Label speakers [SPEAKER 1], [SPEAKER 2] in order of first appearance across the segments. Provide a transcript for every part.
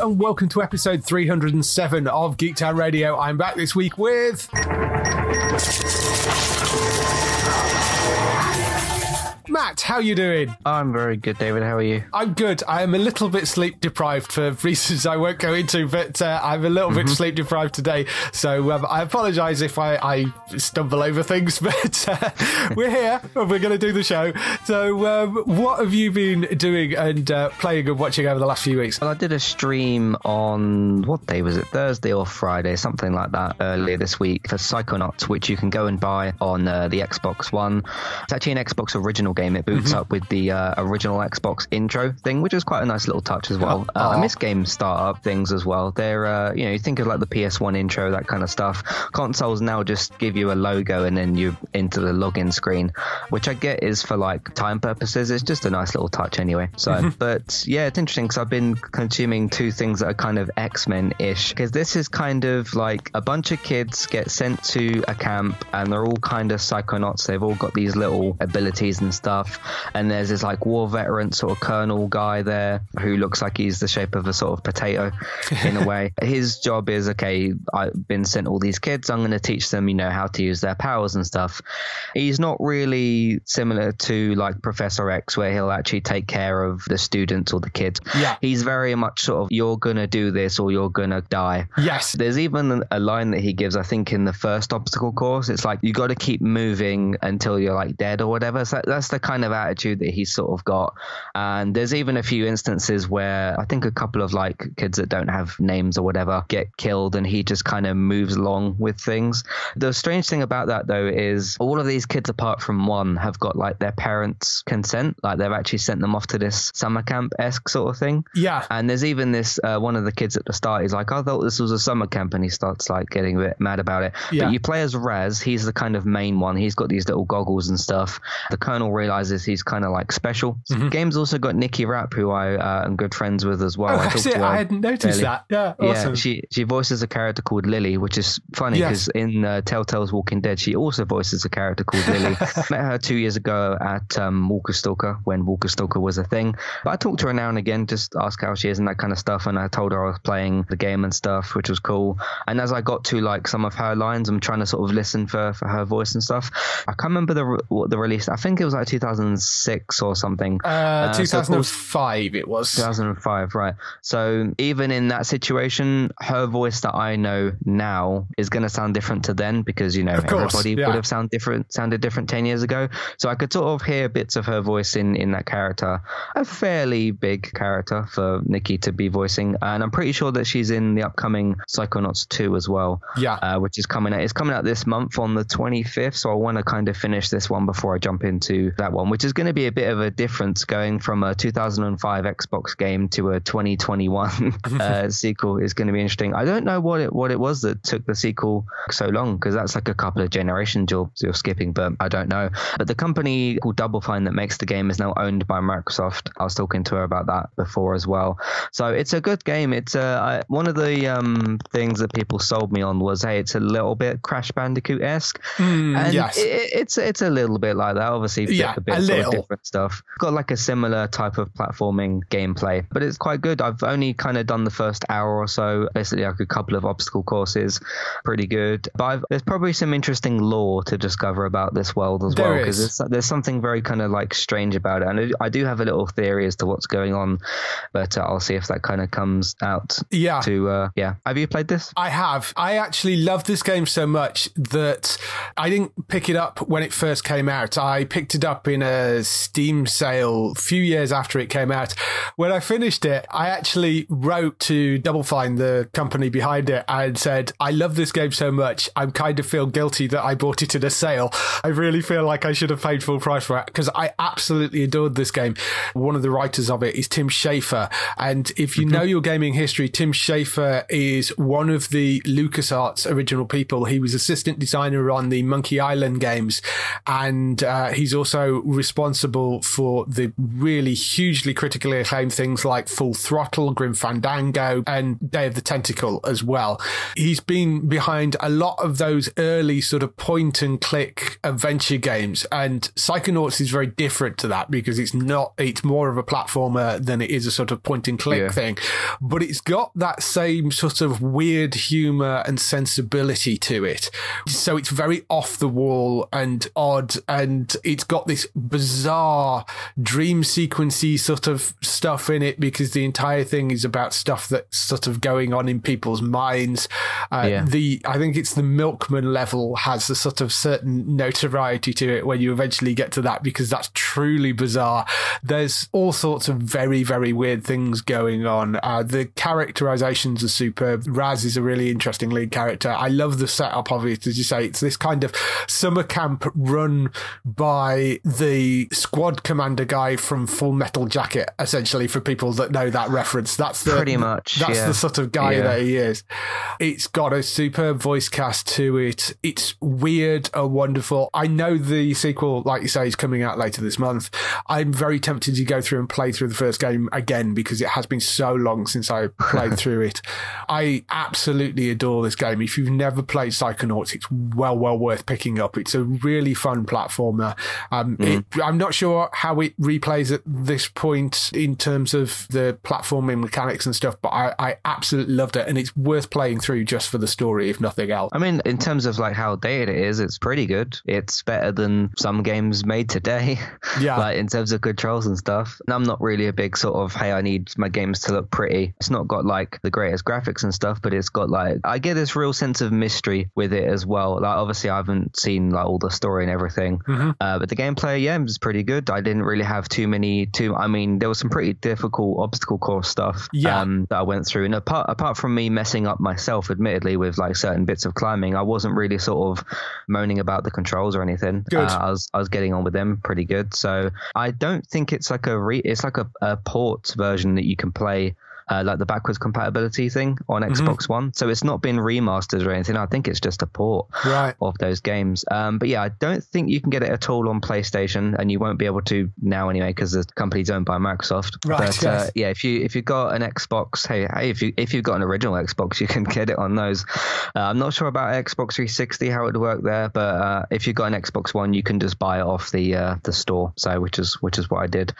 [SPEAKER 1] And welcome to episode 307 of Geektown Radio. I'm back this week with. Matt, how you doing?
[SPEAKER 2] I'm very good, David. How are you?
[SPEAKER 1] I'm good. I am a little bit sleep deprived for reasons I won't go into, but uh, I'm a little bit sleep deprived today. So um, I apologise if I, I stumble over things, but uh, we're here and we're going to do the show. So, um, what have you been doing and uh, playing and watching over the last few weeks?
[SPEAKER 2] Well, I did a stream on what day was it? Thursday or Friday, something like that, earlier this week for Psychonauts, which you can go and buy on uh, the Xbox One. It's actually an Xbox original game. It boots up with the uh, original Xbox intro thing, which is quite a nice little touch as well. Uh, I miss game startup things as well. They're, uh, you know, you think of like the PS1 intro, that kind of stuff. Consoles now just give you a logo and then you're into the login screen, which I get is for like time purposes. It's just a nice little touch anyway. So, but yeah, it's interesting because I've been consuming two things that are kind of X Men ish. Because this is kind of like a bunch of kids get sent to a camp and they're all kind of psychonauts. They've all got these little abilities and stuff. And there's this like war veteran sort of colonel guy there who looks like he's the shape of a sort of potato in a way. His job is okay, I've been sent all these kids. I'm going to teach them, you know, how to use their powers and stuff. He's not really similar to like Professor X, where he'll actually take care of the students or the kids.
[SPEAKER 1] Yeah.
[SPEAKER 2] He's very much sort of, you're going to do this or you're going to die.
[SPEAKER 1] Yes.
[SPEAKER 2] There's even a line that he gives, I think, in the first obstacle course. It's like, you got to keep moving until you're like dead or whatever. So that's the kind of attitude that he's sort of got. And there's even a few instances where I think a couple of like kids that don't have names or whatever get killed and he just kind of moves along with things. The strange thing about that though is all of these kids, apart from one, have got like their parents' consent. Like they've actually sent them off to this summer camp esque sort of thing.
[SPEAKER 1] Yeah.
[SPEAKER 2] And there's even this uh, one of the kids at the start. He's like, I thought this was a summer camp, and he starts like getting a bit mad about it.
[SPEAKER 1] Yeah.
[SPEAKER 2] But you play as Raz. He's the kind of main one. He's got these little goggles and stuff. The Colonel realizes he's kind of like special. The game's also got Nikki Rapp, who I uh, am good friends with as well.
[SPEAKER 1] Oh,
[SPEAKER 2] I talked her
[SPEAKER 1] I hadn't noticed
[SPEAKER 2] fairly-
[SPEAKER 1] that. Yeah, awesome.
[SPEAKER 2] Yeah, she she voices a character called Lily, which is funny
[SPEAKER 1] Yes.
[SPEAKER 2] because in uh, Telltale's Walking Dead, she also voices a character called Lily. Met her two years ago at um, Walker Stalker when Walker Stalker was a thing. But I talk to her now and again, just ask how she is and that kind of stuff. And I told her I was playing the game and stuff, which was cool. And as I got to like some of her lines, I'm trying to sort of listen for, for her voice and stuff. I can't remember the what the release. I think it was like 2006 or something.
[SPEAKER 1] Uh,
[SPEAKER 2] so of course-
[SPEAKER 1] 2005 it was.
[SPEAKER 2] 2005, right. So even in that situation, her voice that I know now is going to sound different to then because, you know,
[SPEAKER 1] Of course,
[SPEAKER 2] everybody
[SPEAKER 1] yeah.
[SPEAKER 2] would have sound different, sounded different 10 years ago. So I could sort of hear bits of her voice in, in that character. A fairly big character for Nikki to be voicing. And I'm pretty sure that she's in the upcoming Psychonauts 2 as well.
[SPEAKER 1] Yeah.
[SPEAKER 2] Uh, which is coming out. It's coming out this month on the 25th. So I want to kind of finish this one before I jump into that one, which is going to be a bit of a difference going from a 2005 Xbox game to a 2021 uh, sequel is going to be interesting. I don't know what it what it was that took the sequel so long because that's like a couple of generations you're, you're skipping, but I don't know. But the company called Double Fine that makes the game is now owned by Microsoft. I was talking to her about that before as well. So it's a good game. It's uh, I, one of the um, things that people sold me on was hey, it's a little bit Crash Bandicoot esque, and
[SPEAKER 1] yes.
[SPEAKER 2] it, it's it's a little bit like that. Obviously,
[SPEAKER 1] Yeah.
[SPEAKER 2] A bit
[SPEAKER 1] a
[SPEAKER 2] sort
[SPEAKER 1] little.
[SPEAKER 2] of different stuff. Got like a similar type of platforming gameplay, but it's quite good. I've only kind of done the first hour or so, basically like a couple of obstacle courses, pretty good. But I've, there's probably some interesting lore to discover about this world as
[SPEAKER 1] There
[SPEAKER 2] well because there's, there's something very kind of like strange about it, and I- I do have a little theory as to what's going on, but uh, I'll see if that kind of comes out.
[SPEAKER 1] Yeah.
[SPEAKER 2] To uh, yeah, have you played this?
[SPEAKER 1] I have. I actually love this game so much that I didn't pick it up when it first came out. I picked it up in a Steam sale a few years after it came out. When I finished it, I actually wrote to Double Fine, the company behind it, and said, I love this game so much. I kind of feel guilty that I bought it in a sale. I really feel like I should have paid full price for it because I absolutely adored this game. One of the writers of it is Tim Schafer. And if you know your gaming history, Tim Schafer is one of the LucasArts original people. He was assistant designer on the Monkey Island games. And uh, he's also responsible for the really hugely critically acclaimed things like Full Throttle, Grim Fandango, and Day of the Tentacle as well. He's been behind a lot of those early sort of point and click adventure games. And Psychonauts is very different to that because it's not, it's more of a platformer than it is a sort of point and click
[SPEAKER 2] Yeah.
[SPEAKER 1] thing. But it's got that same sort of weird humor and sensibility to it. So it's very off the wall and odd. And it's got this bizarre dream sequency sort of stuff in it because the entire thing is about stuff that's sort of going on in people's minds. Uh,
[SPEAKER 2] Yeah.
[SPEAKER 1] The, I think it's the milkman level has a sort of certain notoriety to it when you eventually get to that because that's truly bizarre. There's all sorts of very, very weird things going on. Uh, the characterizations are superb. Raz is a really interesting lead character. I love the setup of it. As you say, it's this kind of summer camp run by the squad commander guy from Full Metal Jacket, essentially, for people that know that reference. That's the
[SPEAKER 2] Pretty much,
[SPEAKER 1] That's
[SPEAKER 2] yeah.
[SPEAKER 1] the sort of guy
[SPEAKER 2] Yeah.
[SPEAKER 1] that he is. It's got a superb voice cast to it. It's weird and wonderful. I know the sequel, like you say, is coming out later this month. I'm very tempted to go through and play through the first game again because it has been so long since I played through it. I absolutely adore this game. If you've never played Psychonauts, it's well, well worth picking up. It's a really fun platformer. Um, it, I'm not sure how it replays at this point in terms of the platforming mechanics and stuff, but I, I absolutely loved it, and it's worth playing through just for the story, if nothing else.
[SPEAKER 2] I mean, in terms of like how dated it is, it's pretty good. It's better than some games made today.
[SPEAKER 1] Yeah.
[SPEAKER 2] like in terms of controls and stuff. And I'm not really a big sort of, hey, I need my games to look pretty. It's not got like the greatest graphics and stuff, but it's got like, I get this real sense of mystery with it as well. Like, obviously, I haven't seen like all the story and everything,
[SPEAKER 1] Mm-hmm.
[SPEAKER 2] uh, but the gameplay, yeah, was pretty good. I didn't really have too many, too, I mean, there was some pretty difficult obstacle course stuff
[SPEAKER 1] Yeah.
[SPEAKER 2] um, that I went through. And apart, apart from me messing up myself, admittedly, with like certain bits of climbing, I wasn't really sort of moaning about the controls or anything.
[SPEAKER 1] Good.
[SPEAKER 2] Uh, I was I was getting on with them pretty good. So I don't think it's like a re- it's like a, a port version that you can play. Uh, like the backwards compatibility thing on
[SPEAKER 1] Mm-hmm.
[SPEAKER 2] Xbox One, so it's not been remastered or anything. I think it's just a port
[SPEAKER 1] Right.
[SPEAKER 2] of those games. Um, but yeah, I don't think you can get it at all on PlayStation, and you won't be able to now anyway because the company's owned by Microsoft.
[SPEAKER 1] Right,
[SPEAKER 2] But uh, yeah, if you if you've got an Xbox, hey, hey, if you if you've got an original Xbox, you can get it on those. Uh, I'm not sure about Xbox 360 how it would work there, but uh, if you've got an Xbox One, you can just buy it off the uh, the store. So which is which is what I did.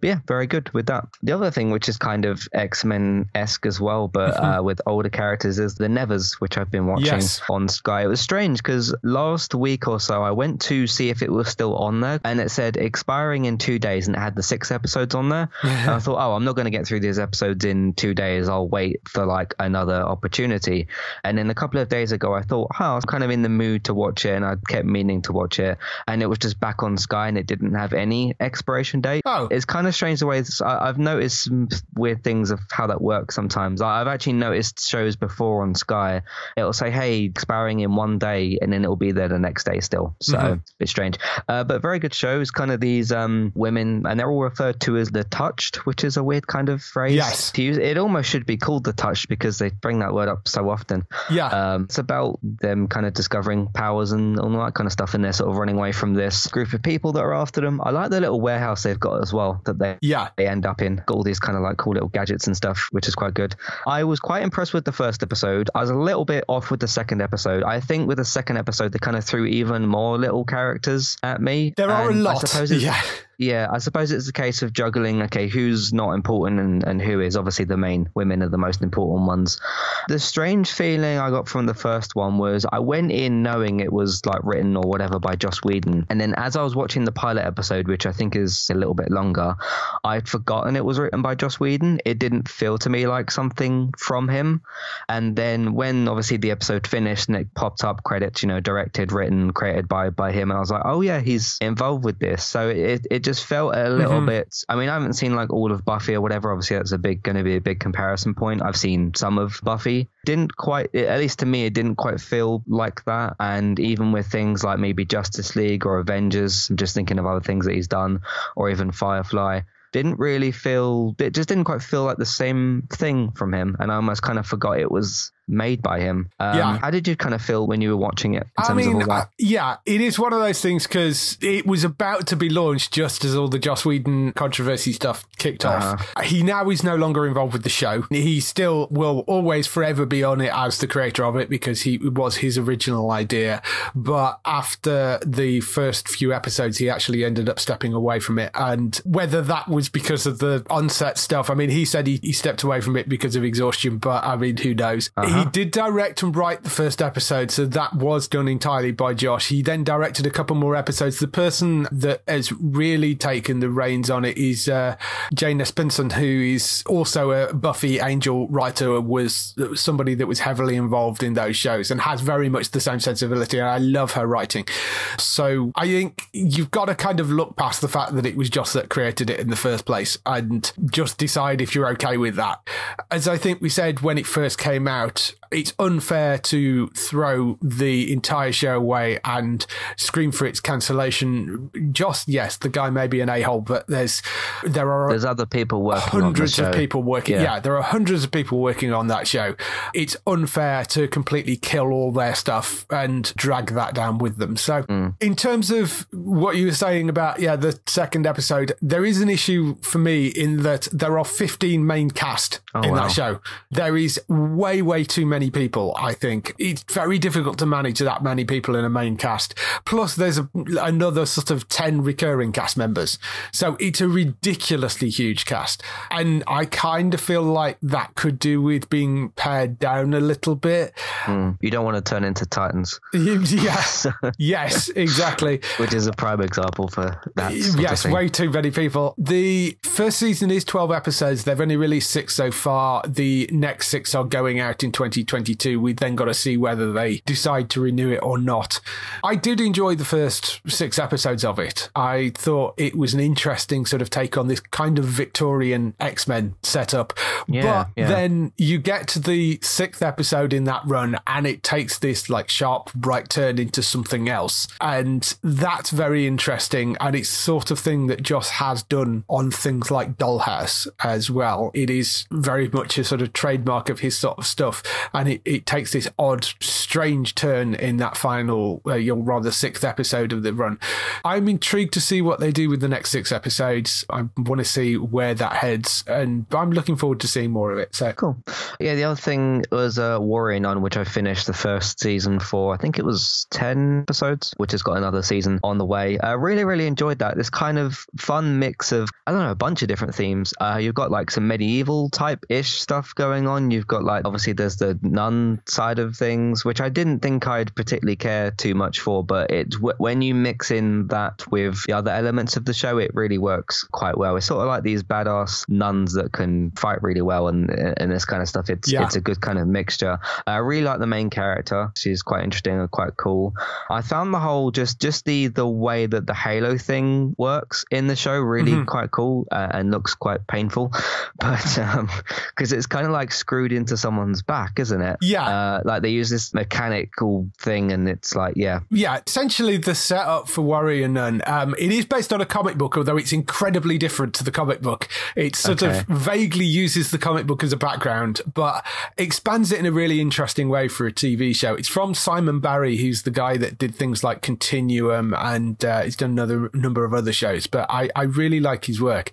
[SPEAKER 2] But yeah, very good with that. The other thing, which is kind of X Men esque as well, but uh, with older characters, is the Nevers, which I've been watching
[SPEAKER 1] Yes.
[SPEAKER 2] on Sky. It was strange because last week or so, I went to see if it was still on there, and it said expiring in two days, and it had the six episodes on there. and I thought, oh, I'm not going to get through these episodes in two days. I'll wait for like another opportunity. And then a couple of days ago, I thought, oh, I was kind of in the mood to watch it, and I kept meaning to watch it, and it was just back on Sky, and it didn't have any expiration date.
[SPEAKER 1] Oh.
[SPEAKER 2] It's kind of strange the way I've noticed some weird things of how that works sometimes. I've actually noticed shows before on Sky. It'll say, "Hey, expiring in one day," and then it'll be there the next day still. So
[SPEAKER 1] Mm-hmm.
[SPEAKER 2] it's a bit strange, uh, but very good shows. Kind of these um, women, and they're all referred to as the touched, which is a weird kind of phrase
[SPEAKER 1] Yes.
[SPEAKER 2] to use. It almost should be called the touched because they bring that word up so often.
[SPEAKER 1] Yeah.
[SPEAKER 2] Um, it's about them kind of discovering powers and all that kind of stuff, and they're sort of running away from this group of people that are after them. I like the little warehouse they've got as well that they
[SPEAKER 1] Yeah.
[SPEAKER 2] they end up in. Got all these kind of like cool little gadgets and stuff, which is quite good. I was quite impressed with the first episode. I was a little bit off with the second episode. I think with the second episode, they kind of threw even more little characters at me.
[SPEAKER 1] There are a lot. Yeah.
[SPEAKER 2] Yeah, I suppose it's a case of juggling, okay, who's not important and, and who is. Obviously, the main women are the most important ones. The strange feeling I got from the first one was I went in knowing it was like written or whatever by Joss Whedon. And then as I was watching the pilot episode, which I think is a little bit longer, I'd forgotten it was written by Joss Whedon. It didn't feel to me like something from him. And then when obviously the episode finished and it popped up credits, you know, directed, written, created by by him, and I was like, oh yeah, he's involved with this. So it it just felt a little mm-hmm. bit. I mean, I haven't seen like all of Buffy or whatever. Obviously, that's a big going to be a big comparison point. I've seen some of Buffy. Didn't quite, at least to me, it didn't quite feel like that. And even with things like maybe Justice League or Avengers, I'm just thinking of other things that he's done, or even Firefly didn't really feel it just didn't quite feel like the same thing from him and i almost kind of forgot it was made by him um,
[SPEAKER 1] Yeah.
[SPEAKER 2] how did you kind of feel when you were watching it in
[SPEAKER 1] I
[SPEAKER 2] terms
[SPEAKER 1] mean,
[SPEAKER 2] of all that
[SPEAKER 1] uh, yeah, it is one of those things because it was about to be launched just as all the Joss Whedon controversy stuff kicked off. He now is no longer involved with the show. He still will always forever be on it as the creator of it because he it was his original idea. But after the first few episodes, he actually ended up stepping away from it. And whether that was because of the onset stuff, I mean, he said he, he stepped away from it because of exhaustion, but I mean, who knows? He did direct and write the first episode, so that was done entirely by Joss. He then directed a couple more episodes. The person that has really taken the reins on it is uh, Jane Espenson, who is also a Buffy Angel writer, was somebody that was heavily involved in those shows and has very much the same sensibility. And I love her writing. So I think you've got to kind of look past the fact that it was Joss that created it in the first place and just decide if you're okay with that. As I think we said when it first came out, that it's unfair to throw the entire show away and scream for its cancellation. Just yes, the guy may be an a hole, but there's there are
[SPEAKER 2] there's other people working
[SPEAKER 1] hundreds
[SPEAKER 2] on the
[SPEAKER 1] of people working. Yeah.
[SPEAKER 2] Yeah.
[SPEAKER 1] there are hundreds of people working on that show. It's unfair to completely kill all their stuff and drag that down with them. So,
[SPEAKER 2] Mm.
[SPEAKER 1] in terms of what you were saying about yeah, the second episode, there is an issue for me in that there are 15 main cast
[SPEAKER 2] Oh,
[SPEAKER 1] in
[SPEAKER 2] wow.
[SPEAKER 1] that show. There is way, way too many people. I think it's very difficult to manage that many people in a main cast. Plus, there's a, another sort of 10 recurring cast members. So it's a ridiculously huge cast. And I kind of feel like that could do with being pared down a little bit.
[SPEAKER 2] Mm. You don't want to turn into Titans,
[SPEAKER 1] yes. yes, exactly.
[SPEAKER 2] which is a prime example for that.
[SPEAKER 1] Yes, way too many people. The first season is 12 episodes. They've only released six so far. The next six are going out in 2022. We then got to see whether they decide to renew it or not. I did enjoy the first six episodes of it. I thought it was an interesting sort of take on this kind of Victorian X Men setup.
[SPEAKER 2] Yeah,
[SPEAKER 1] but
[SPEAKER 2] yeah.
[SPEAKER 1] then you get to the sixth episode in that run and it takes this like sharp bright turn into something else and that's very interesting and it's sort of thing that joss has done on things like dollhouse as well it is very much a sort of trademark of his sort of stuff and it, it takes this odd strange turn in that final uh, you rather sixth episode of the run i'm intrigued to see what they do with the next six episodes i want to see where that heads and i'm looking forward to seeing more of it so
[SPEAKER 2] Cool. Yeah, the other thing was uh, Warrior Nun which I finished the first season for. I think it was 10 episodes, which has got another season on the way. I really, really enjoyed that. This kind of fun mix of, I don't know, a bunch of different themes. Uh, you've got like some medieval type ish stuff going on. You've got like, obviously, there's the nun side of things, which I didn't think I'd particularly care too much for, but it when you mix in that with the other elements of the show, it really works quite well. It's sort of like these badass nuns that can fight really well and, and this kind of stuff. It's,
[SPEAKER 1] Yeah.
[SPEAKER 2] it's a good kind of mixture. I really like the main character. She's quite interesting and quite cool. I found the whole just just the the way that the Halo thing works in the show really
[SPEAKER 1] Mm-hmm.
[SPEAKER 2] quite cool uh, and looks quite painful, but um because it's kind of like screwed into someone's back, isn't it?
[SPEAKER 1] Yeah.
[SPEAKER 2] Uh, like they use this mechanical thing, and it's like yeah,
[SPEAKER 1] Yeah, essentially the setup for Warrior Nun. Um, it is based on a comic book, although it's incredibly different to the comic book. It sort
[SPEAKER 2] Okay.
[SPEAKER 1] of vaguely uses the comic book as a background, but expands it in a really interesting way for a TV show. It's from Simon Barry, who's the guy that did things like Continuum and uh, he's done another number of other shows. But I, I really like his work.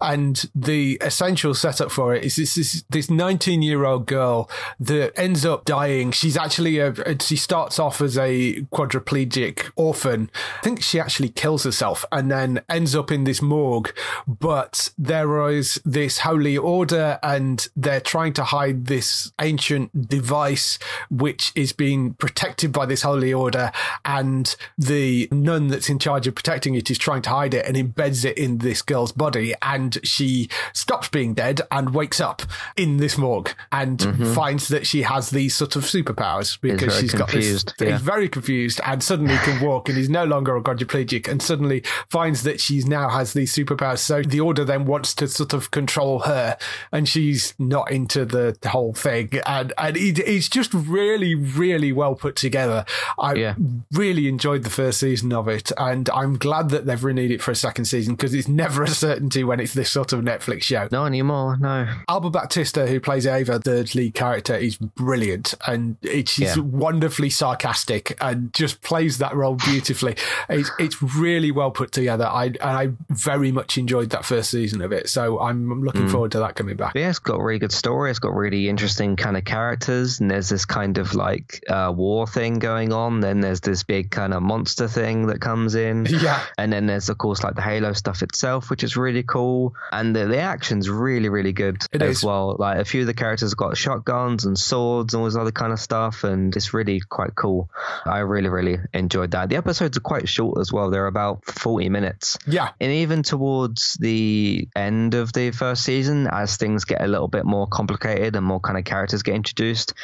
[SPEAKER 1] And the essential setup for it is this this, this 19 year old girl that ends up dying. She's actually a, she starts off as a quadriplegic orphan. I think she actually kills herself and then ends up in this morgue. But there is this holy order and they're trying to hide this ancient device which is being protected by this holy order. And the nun that's in charge of protecting it is trying to hide it and embeds it in this girl's body. And she stops being dead and wakes up in this morgue and
[SPEAKER 2] Mm-hmm.
[SPEAKER 1] finds that she has these sort of superpowers because she's got
[SPEAKER 2] confused,
[SPEAKER 1] this.
[SPEAKER 2] yeah.
[SPEAKER 1] He's very confused and suddenly can walk and he's no longer a quadriplegic and suddenly finds that she's now has these superpowers. So the order then wants to sort of control her and she's not into the, the whole thing. And, and it, it's just really, really well put together. I
[SPEAKER 2] Yeah.
[SPEAKER 1] really enjoyed the first season of it and I'm glad that they've renewed it for a second season because it's never a certainty when it's this sort of Netflix show.
[SPEAKER 2] Not anymore. No.
[SPEAKER 1] Alba Baptista, who plays Ava, the lead character, is brilliant and it, she's
[SPEAKER 2] Yeah.
[SPEAKER 1] wonderfully sarcastic and just plays that role beautifully. It's, it's really well put together. I and I very much enjoyed that first season of it, so I'm I'm
[SPEAKER 2] Mm.
[SPEAKER 1] looking forward to that coming back.
[SPEAKER 2] Yeah, it's got a really good story. It's got really interesting kind of characters, and there's this kind of like uh, war thing going on. Then there's this big kind of monster thing that comes in.
[SPEAKER 1] Yeah.
[SPEAKER 2] And then there's of course like the Halo stuff itself, which is really cool, and the, the action's really really good
[SPEAKER 1] It
[SPEAKER 2] as
[SPEAKER 1] is.
[SPEAKER 2] well. Like a few of the characters have got shotguns and swords and all this other kind of stuff, and it's really quite cool. I really really enjoyed that. The episodes are quite short as well. They're about 40 minutes.
[SPEAKER 1] Yeah.
[SPEAKER 2] And even towards the end of the first season, as things get a little bit more complicated and more kind of characters get introduced,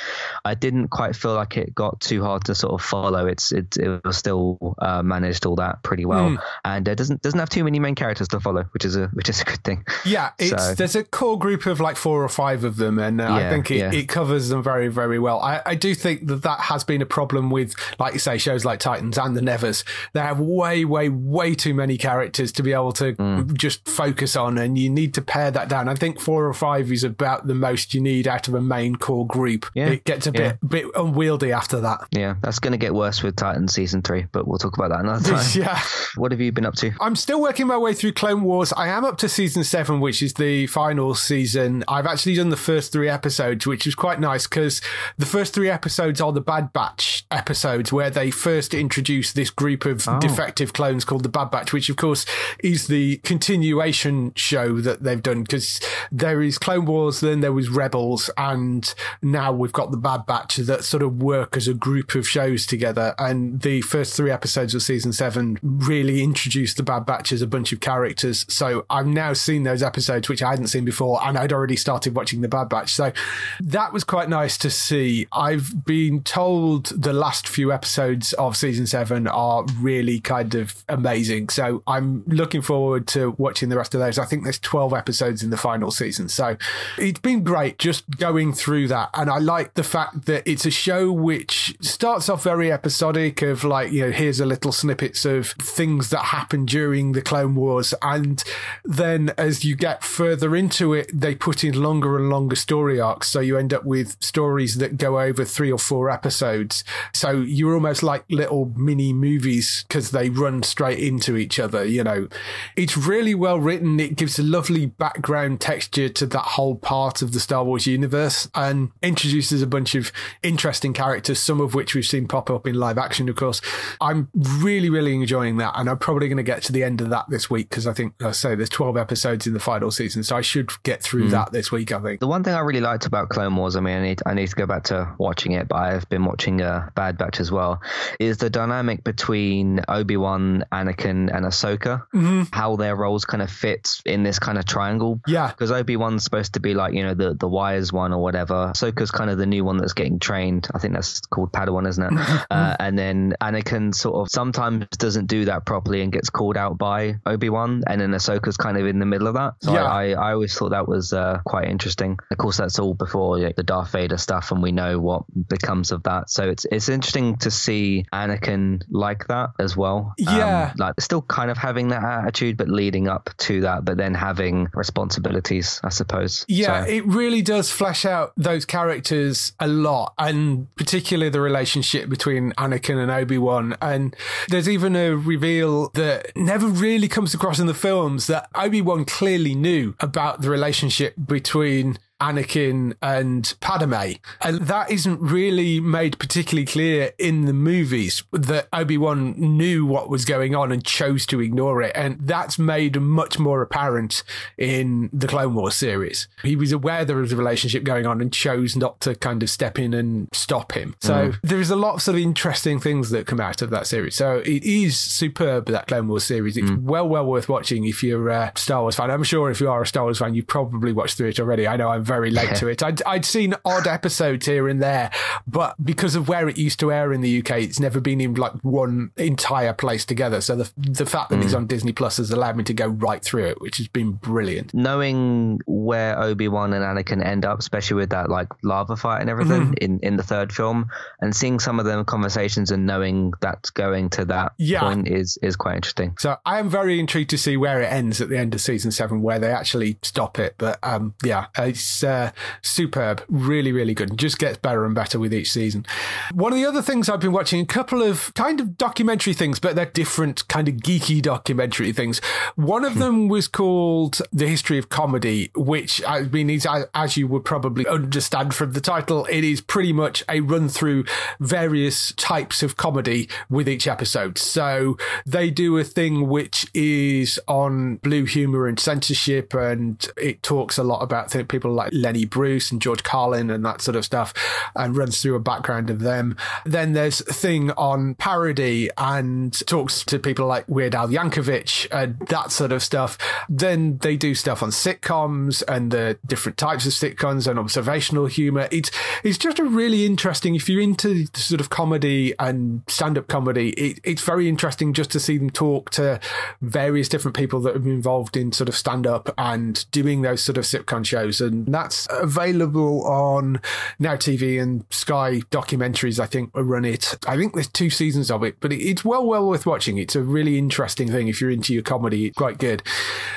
[SPEAKER 2] I didn't quite feel like it got too hard to sort of follow. It's it, it was still uh, managed all that pretty well,
[SPEAKER 1] Hmm.
[SPEAKER 2] and it doesn't doesn't have too many main characters to follow, which is a which is a good thing.
[SPEAKER 1] Yeah, it's
[SPEAKER 2] So-
[SPEAKER 1] there's a core group of like four or five of them, and uh, I think it,
[SPEAKER 2] yeah.
[SPEAKER 1] it covers them very, very well. I, I do think that that has been a problem with, like you say, shows like Titans and the Nevers. They have way, way, way too many characters to be able to
[SPEAKER 2] Mm.
[SPEAKER 1] just focus on, and you need to pare that down. I think four or five is about the most you need out of a main core group.
[SPEAKER 2] Yeah,
[SPEAKER 1] It gets a
[SPEAKER 2] yeah.
[SPEAKER 1] bit, bit unwieldy after that.
[SPEAKER 2] Yeah, that's going to get worse with Titans season three, but we'll talk about that another time.
[SPEAKER 1] yeah.
[SPEAKER 2] What have you been up to?
[SPEAKER 1] I'm still working my way through Clone Wars. I am up to season seven, which is the final season. I've actually done the first three episodes, which is quite nice because the first three episodes are the Bad Batch episodes where they first introduce this group of oh. defective clones called the Bad Batch, which of course is the continuation show that they've done because there is Clone Wars, then there was Rebels, and now we've got the Bad Batch that sort of work as a group of shows together. And the first three episodes of season seven really introduced the Bad Batch as a bunch of characters. So I've now seen those episodes, which I hadn't seen before, and I'd already started watching the Bad Batch. So that was quite nice to see. I've been told the last few episodes of season seven are really kind of amazing. So I'm looking forward to watching the rest of those. I think there's 12 episodes in the final season. So it's been great just going through that. And I like the fact that it's a show which starts off very episodic of like, you know, here's a little snippets of things that happened during the Clone Wars. And then as you get further into it, they put in longer and longer story arcs. So you end up with stories that go over three or four episodes. So you're almost like little mini movies because they run straight into each other. You know, it's really well written. It gives a lovely background texture to that whole part of the Star Wars universe and introduces a bunch of interesting characters, some of which we've seen pop up in live action, of course. I'm really, really enjoying that. And I'm probably going to get to the end of that this week because I think, like I say, there's 12 episodes in the final season. So I should get through hmm. that this week, I think.
[SPEAKER 2] The one thing I really liked about Clone Wars, I mean, need I need to go back to watching it, but I've been watching uh, Bad Batch as well. Is the dynamic between Obi Wan, Anakin, and Ahsoka? How their roles kind of fit in this kind of triangle?
[SPEAKER 1] Yeah.
[SPEAKER 2] because Obi Wan's supposed to be like you know the the wise one or whatever. Ahsoka's kind of the new one that's getting trained. I think that's called Padawan, isn't it? uh, and then Anakin sort of sometimes doesn't do that properly and gets called out by Obi Wan, and then Ahsoka's kind of in the middle of that. So
[SPEAKER 1] Yeah.
[SPEAKER 2] I, I always thought that was uh, quite interesting. Of course, that's all before know, the Darth Vader stuff, and we know what becomes of that. So it's it's interesting to see Anakin like that as well. Um,
[SPEAKER 1] Yeah.
[SPEAKER 2] like still kind of having that attitude, but leading up to that, but then having responsibilities, I suppose.
[SPEAKER 1] Yeah,
[SPEAKER 2] So-
[SPEAKER 1] it really does flesh out those characters a lot, and particularly the relationship between Anakin and Obi Wan. And there's even a reveal that never really comes across in the films that Obi-Wan clearly knew about the relationship between Anakin and Padme. And that isn't really made particularly clear in the movies that Obi-Wan knew what was going on and chose to ignore it. And that's made much more apparent in the Clone Wars series. He was aware there was a relationship going on and chose not to kind of step in and stop him. So mm. there's a lot of sort of interesting things that come out of that series. So it is superb, that Clone Wars series. It's mm. well, well worth watching if you're a Star Wars fan. I'm sure if you are a Star Wars fan, you probably watched through it already. I know I'm very late to it. I'd, I'd seen odd episodes here and there, but because of where it used to air in the UK, it's never been in like one entire place together. So the the fact that mm. it's on Disney Plus has allowed me to go right through it, which has been brilliant.
[SPEAKER 2] Knowing where Obi Wan and Anakin end up, especially with that like lava fight and everything mm. in in the third film, and seeing some of them conversations and knowing that's going to that yeah. point is is quite interesting.
[SPEAKER 1] So I am very intrigued to see where it ends at the end of season seven, where they actually stop it. But um, yeah, it's uh, superb, really, really good. just gets better and better with each season. One of the other things I've been watching, a couple of kind of documentary things, but they're different kind of geeky documentary things. One of them was called The History of Comedy, which I mean, is, as you would probably understand from the title, it is pretty much a run through various types of comedy with each episode. So they do a thing which is on blue humor and censorship, and it talks a lot about people like Lenny Bruce and George Carlin and that sort of stuff, and runs through a background of them. Then there's thing on parody and talks to people like Weird Al Yankovic and that sort of stuff. Then they do stuff on sitcoms and the different types of sitcoms and observational humor. It's it's just a really interesting. If you're into sort of comedy and stand up comedy, it, it's very interesting just to see them talk to various different people that have been involved in sort of stand up and doing those sort of sitcom shows, and that's available on Now TV and Sky documentaries, I think, run it. I think there's two seasons of it, but it's well, well worth watching. It's a really interesting thing if you're into your comedy. It's quite good.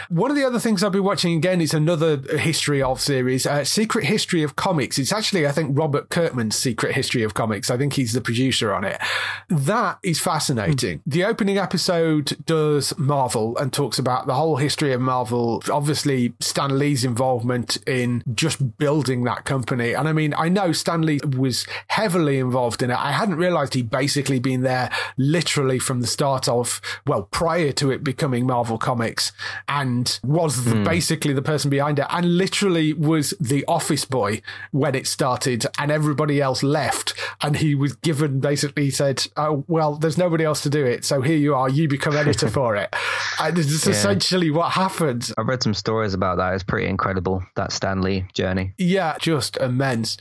[SPEAKER 1] One of the other things I've been watching again is another history of series, uh, Secret History of Comics. It's actually, I think, Robert Kirkman's Secret History of Comics. I think he's the producer on it. That is fascinating. Mm. The opening episode does Marvel and talks about the whole history of Marvel. Obviously, Stan Lee's involvement in just building that company. And I mean, I know Stan Lee was heavily involved in it. I hadn't realized he'd basically been there literally from the start of, well, prior to it becoming Marvel Comics and was the, mm. basically the person behind it and literally was the office boy when it started and everybody else left. And he was given basically said, Oh, well, there's nobody else to do it. So here you are. You become editor for it. And it's yeah. essentially what happened.
[SPEAKER 2] I've read some stories about that. It's pretty incredible, that Stan Journey.
[SPEAKER 1] Yeah, just immense.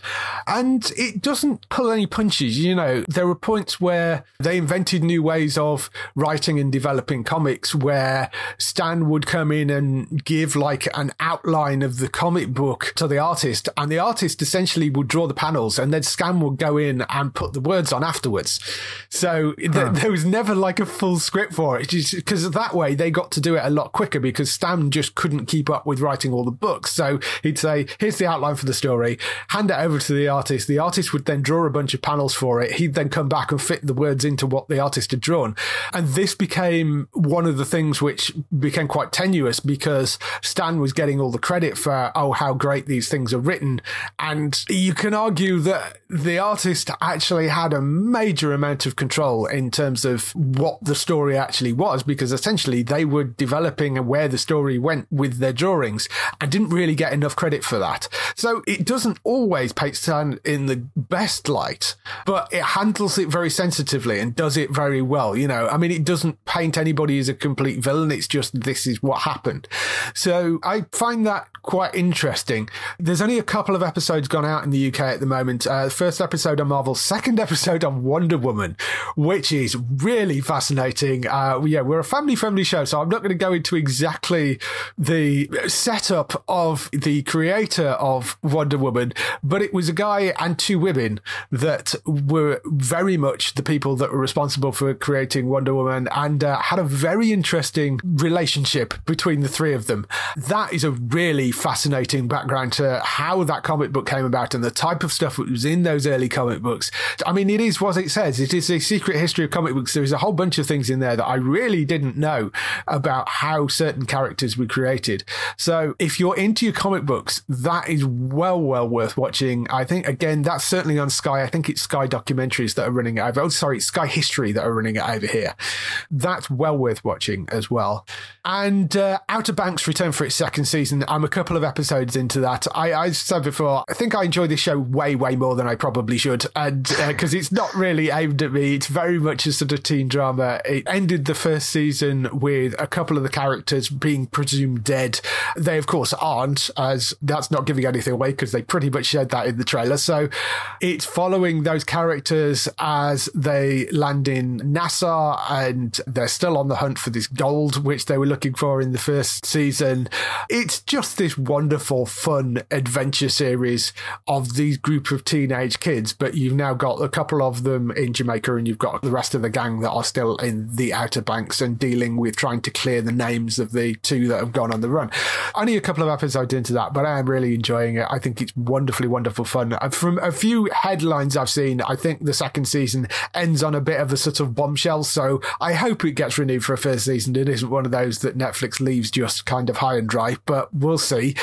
[SPEAKER 1] And it doesn't pull any punches. You know, there were points where they invented new ways of writing and developing comics where Stan would come in and give like an outline of the comic book to the artist, and the artist essentially would draw the panels, and then Stan would go in and put the words on afterwards. So huh. th- there was never like a full script for it, because that way they got to do it a lot quicker because Stan just couldn't keep up with writing all the books. So he'd say, "Here's the outline for the story, hand it over to the artist. The artist would then draw a bunch of panels for it. He'd then come back and fit the words into what the artist had drawn. And this became one of the things which became quite tenuous because Stan was getting all the credit for, oh, how great these things are written. And you can argue that the artist actually had a major amount of control in terms of what the story actually was because essentially they were developing where the story went with their drawings and didn't really get enough credit for that. So it doesn't always paint Stan in the best light, but it handles it very sensitively and does it very well. You know, I mean, it doesn't paint anybody as a complete villain. It's just this is what happened. So I find that quite interesting. There's only a couple of episodes gone out in the UK at the moment. Uh, first episode on Marvel, second episode on Wonder Woman, which is really fascinating. Uh, yeah, we're a family friendly show, so I'm not going to go into exactly the setup of the creator of Wonder Woman, but it was a guy and two women that were very much the people that were responsible for creating Wonder Woman and uh, had a very interesting relationship between the three of them. That is a really fascinating background to how that comic book came about and the type of stuff that was in those early comic books. I mean, it is what it says. It is a secret history of comic books. There is a whole bunch of things in there that I really didn't know about how certain characters were created. So if you're into your comic books, that is well, well worth watching. I think, again, that's certainly on Sky. I think it's Sky documentaries that are running over. Oh, sorry, Sky History that are running over here. That's well worth watching as well. And uh, Outer Banks returned for its second season. I'm a couple of episodes into that. I, I said before, I think I enjoy this show way, way more than I probably should. And because uh, it's not really aimed at me, it's very much a sort of teen drama. It ended the first season with a couple of the characters being presumed dead. They, of course, aren't, as that's not giving anything away because they pretty much said that in the trailer. So it's following those characters as they land in Nassau and they're still on the hunt for this gold, which they were looking for in the first season. It's just this wonderful, fun adventure series of these group of teenage kids, but you've now got a couple of them in Jamaica and you've got the rest of the gang that are still in the Outer Banks and dealing with trying to clear the names of the two that have gone on the run. Only a couple of episodes into that, but I am really enjoying it. I think it's wonderfully, wonderful fun. Uh, from a few headlines I've seen, I think the second season ends on a bit of a sort of bombshell. So I hope it gets renewed for a first season. It isn't one of those that Netflix leaves just kind of high and dry, but we'll see.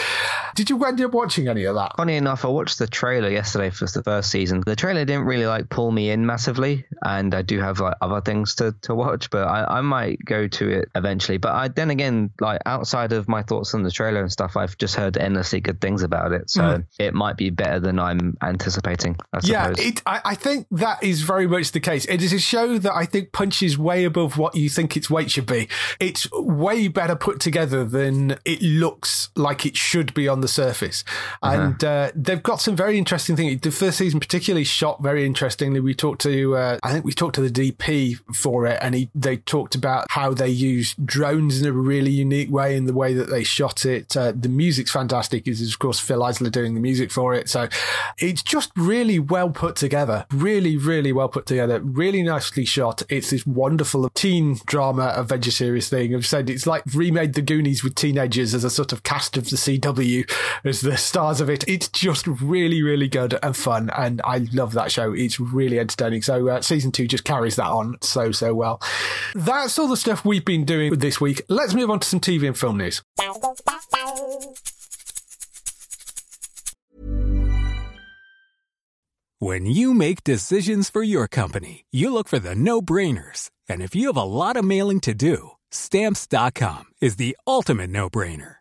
[SPEAKER 1] Did you end up watching any of that?
[SPEAKER 2] Funny enough, I watched the trailer yesterday for the first season. The trailer didn't really like pull me in massively, and I do have like other things to, to watch, but I, I might go to it eventually. But I then again, like outside of my thoughts on the trailer and stuff, I've just heard endlessly good things about it. So mm. it might be better than I'm anticipating. I
[SPEAKER 1] yeah, it, I, I think that is very much the case. It is a show that I think punches way above what you think its weight should be. It's way better put together than it looks like it should be on the surface. Uh-huh. And uh, they've got some very interesting things. The first season, particularly, shot very interestingly. We talked to, uh, I think we talked to the DP for it, and he, they talked about how they use drones in a really unique way in the way that they shot it. Uh, the music's fantastic. Is of course Fil Eisler doing the music for it, so it's just really well put together. Really, really well put together. Really nicely shot. It's this wonderful teen drama adventure series thing. I've said it's like remade The Goonies with teenagers as a sort of cast of the CW as the stars of it. It's just really, really good and fun, and I love that show. It's really entertaining. So uh, season two just carries that on so so well. That's all the stuff we've been doing this week. Let's move on to some TV and film news.
[SPEAKER 3] When you make decisions for your company, you look for the no-brainers, and if you have a lot of mailing to do, stamps.com is the ultimate no-brainer.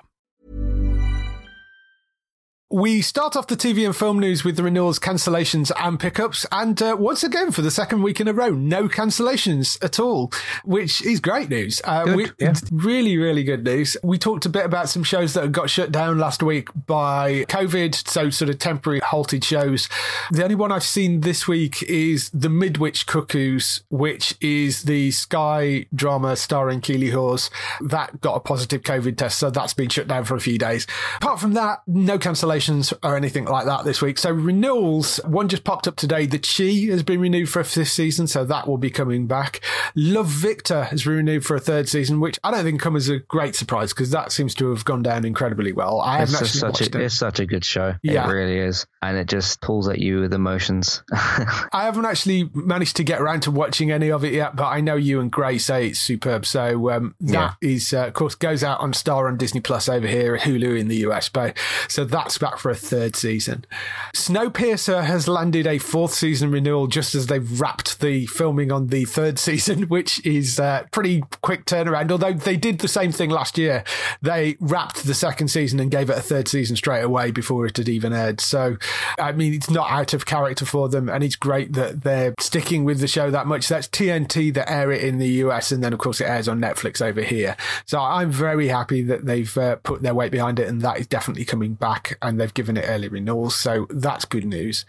[SPEAKER 1] We start off the TV and film news with the renewals, cancellations, and pickups. And uh, once again, for the second week in a row, no cancellations at all, which is great news. Uh, we, yeah. Really, really good news. We talked a bit about some shows that got shut down last week by COVID, so sort of temporary halted shows. The only one I've seen this week is The Midwich Cuckoos, which is the Sky drama starring Keeley Hawes. That got a positive COVID test, so that's been shut down for a few days. Apart from that, no cancellations cancellations or anything like that this week. So renewals, one just popped up today. The Chi has been renewed for a fifth season, so that will be coming back. Love Victor has been renewed for a third season, which I don't think comes as a great surprise because that seems to have gone down incredibly well. I haven't actually
[SPEAKER 2] such
[SPEAKER 1] watched
[SPEAKER 2] a,
[SPEAKER 1] it.
[SPEAKER 2] It's such a good show. Yeah. It really is. And it just pulls at you with emotions.
[SPEAKER 1] I haven't actually managed to get around to watching any of it yet, but I know you and Gray say it's superb. So um, that yeah. is, uh, of course, goes out on Star on Disney Plus over here, Hulu in the US. But, so that's back for a third season. Snowpiercer has landed a fourth season renewal just as they've wrapped the filming on the third season, which is a pretty quick turnaround. Although they did the same thing last year, they wrapped the second season and gave it a third season straight away before it had even aired. So, I mean, it's not out of character for them, and it's great that they're sticking with the show that much. That's TNT that air it in the US, and then of course it airs on Netflix over here. So I'm very happy that they've uh, put their weight behind it, and that is definitely coming back, and they've given it early renewals. So that's good news.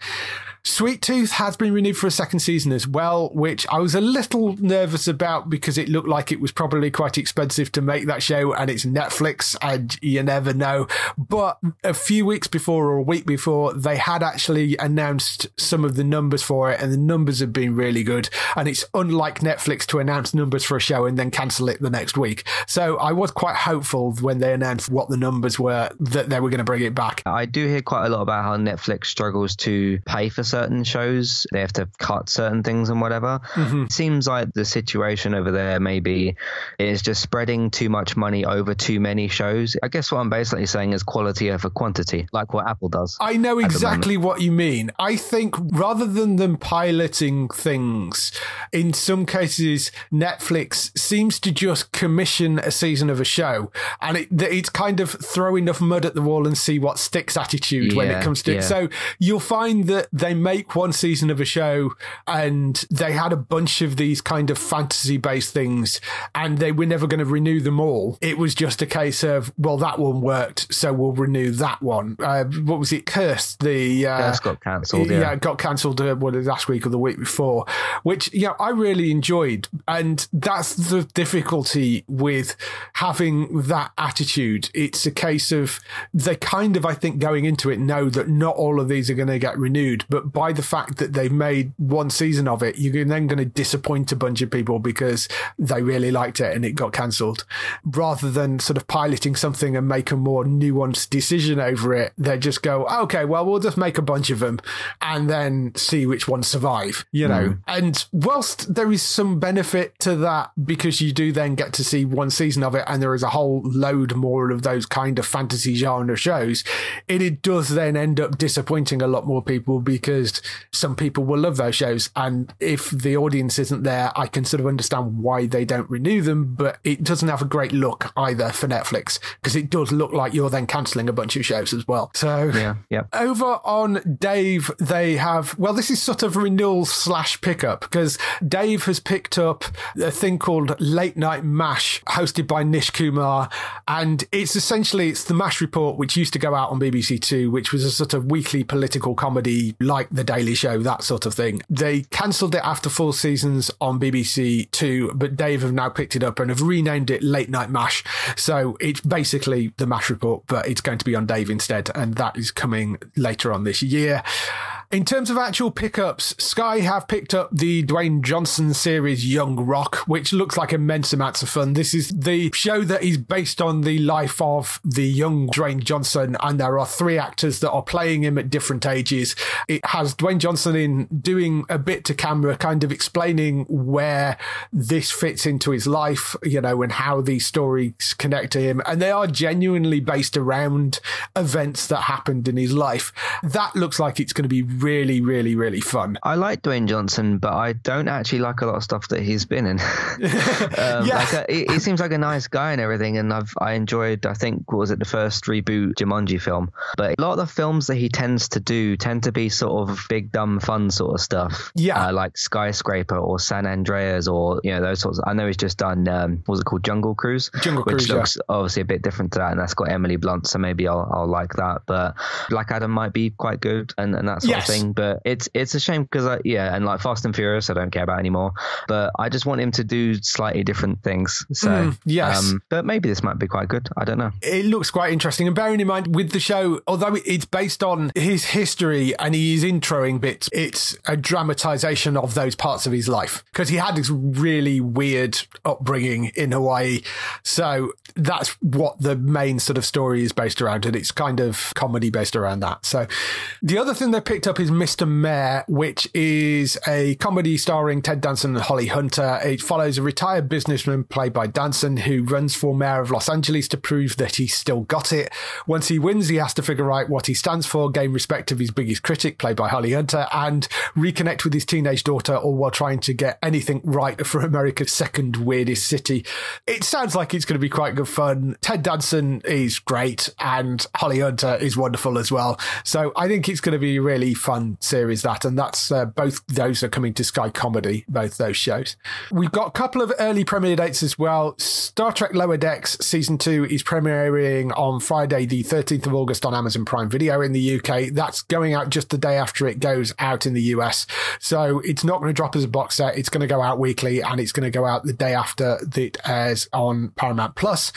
[SPEAKER 1] Sweet Tooth has been renewed for a second season as well, which I was a little nervous about because it looked like it was probably quite expensive to make that show and it's Netflix and you never know. But a few weeks before or a week before, they had actually announced some of the numbers for it and the numbers have been really good. And it's unlike Netflix to announce numbers for a show and then cancel it the next week. So I was quite hopeful when they announced what the numbers were that they were going to bring it back.
[SPEAKER 2] I do hear quite a lot about how Netflix struggles to pay for certain shows. They have to cut certain things and whatever.
[SPEAKER 1] Mm-hmm.
[SPEAKER 2] It seems like the situation over there maybe is just spreading too much money over too many shows. I guess what I'm basically saying is quality over quantity, like what Apple does.
[SPEAKER 1] I know exactly what you mean. I think rather than them piloting things, in some cases, Netflix seems to just commission a season of a show, and it, it's kind of throw enough mud at the wall and see what sticks attitude when it comes to
[SPEAKER 2] yeah.
[SPEAKER 1] it. So you'll find that they make one season of a show, and they had a bunch of these kind of fantasy based things, and they were never going to renew them all. It was just a case of well, that one worked, so we'll renew that one. Uh, what was it? Cursed. The uh,
[SPEAKER 2] Curse got cancelled, yeah.
[SPEAKER 1] it got cancelled uh, what, last week or the week before, which yeah, I really enjoyed, and that's the difficulty with having that attitude. It's a case of they kind of, I think, going into it know that not all of these are going to get renewed, but by the fact that they've made one season of it, you're then going to disappoint a bunch of people because they really liked it and it got cancelled, rather than sort of piloting something and make a more nuanced decision over it. They just go, okay, well, we'll just make a bunch of them and then see which ones survive, you know. Mm. And whilst there is some benefit to that because you do then get to see one season of it and there is a whole load more of those kind of fantasy genre shows, it, it does then end up disappointing a lot more people because some people will love those shows. And if the audience isn't there, I can sort of understand why they don't renew them, but it doesn't have a great look either for Netflix because it does look like you're then cancelling a bunch of shows as well. So
[SPEAKER 2] Yeah, yeah.
[SPEAKER 1] over on Dave, they have, well, this is sort of renewal slash pickup because Dave has picked up a thing called Late Night MASH hosted by Nish Kumar. And it's essentially, it's the MASH report, which used to go out on BBC Two, which was a sort of weekly political comedy like The Daily Show, that sort of thing. They cancelled it after four seasons on BBC Two, but Dave have now picked it up and have renamed it Late Night MASH. So it's basically the MASH report, but it's going to be on Dave instead. And that is coming later on this year. In terms of actual pickups, Sky have picked up the Dwayne Johnson series Young Rock, which looks like immense amounts of fun. This is the show that is based on the life of the young Dwayne Johnson, and there are three actors that are playing him at different ages. It has Dwayne Johnson in doing a bit to camera, kind of explaining where this fits into his life, you know, and how these stories connect to him. And they are genuinely based around events that happened in his life. That looks like it's going to be really, really, really fun.
[SPEAKER 2] I like Dwayne Johnson, but I don't actually like a lot of stuff that he's been in. um,
[SPEAKER 1] Yeah.
[SPEAKER 2] like, uh, he, he seems like a nice guy and everything, and I've I enjoyed. I think what was it the first reboot Jumanji film, but a lot of the films that he tends to do tend to be sort of big dumb fun sort of stuff.
[SPEAKER 1] Yeah.
[SPEAKER 2] uh, like Skyscraper or San Andreas or you know those sorts. I know he's just done um, what was it called Jungle Cruise,
[SPEAKER 1] Jungle
[SPEAKER 2] which
[SPEAKER 1] Cruise, yeah.
[SPEAKER 2] looks obviously a bit different to that, and that's got Emily Blunt, so maybe I'll I'll like that. But Black Adam might be quite good and, and that sort
[SPEAKER 1] Yes.
[SPEAKER 2] thing. But it's it's a shame because I, yeah, and like Fast and Furious, I don't care about anymore. But I just want him to do slightly different things. So
[SPEAKER 1] Mm, yes.
[SPEAKER 2] um, but maybe this might be quite good. I don't know.
[SPEAKER 1] it looks quite interesting. And bearing in mind with the show, although it's based on his history and he is introing bits, it's a dramatization of those parts of his life because he had this really weird upbringing in Hawaii. So that's what the main sort of story is based around, and it's kind of comedy based around that. So the other thing they picked up is Mr. Mayor, which is a comedy starring Ted Danson and Holly Hunter. It follows a retired businessman played by Danson who runs for mayor of Los Angeles to prove that he's still got it. Once he wins, he has to figure out what he stands for, gain respect of his biggest critic, played by Holly Hunter, and reconnect with his teenage daughter, all while trying to get anything right for America's second weirdest city. It sounds like it's going to be quite good fun. Ted Danson is great, and Holly Hunter is wonderful as well. So I think it's going to be a really fun series, that, and that's uh, both those are coming to Sky Comedy, both those shows. We've got a couple of early premiere dates as well. Star Trek Lower Decks season two is premiering on Friday, the 13th of August on Amazon Prime Video in the UK. That's going out just the day after it goes out in the US. So it's not going to drop as a box set. It's going to go out weekly and it's going to go out the day after it airs on Paramount Plus.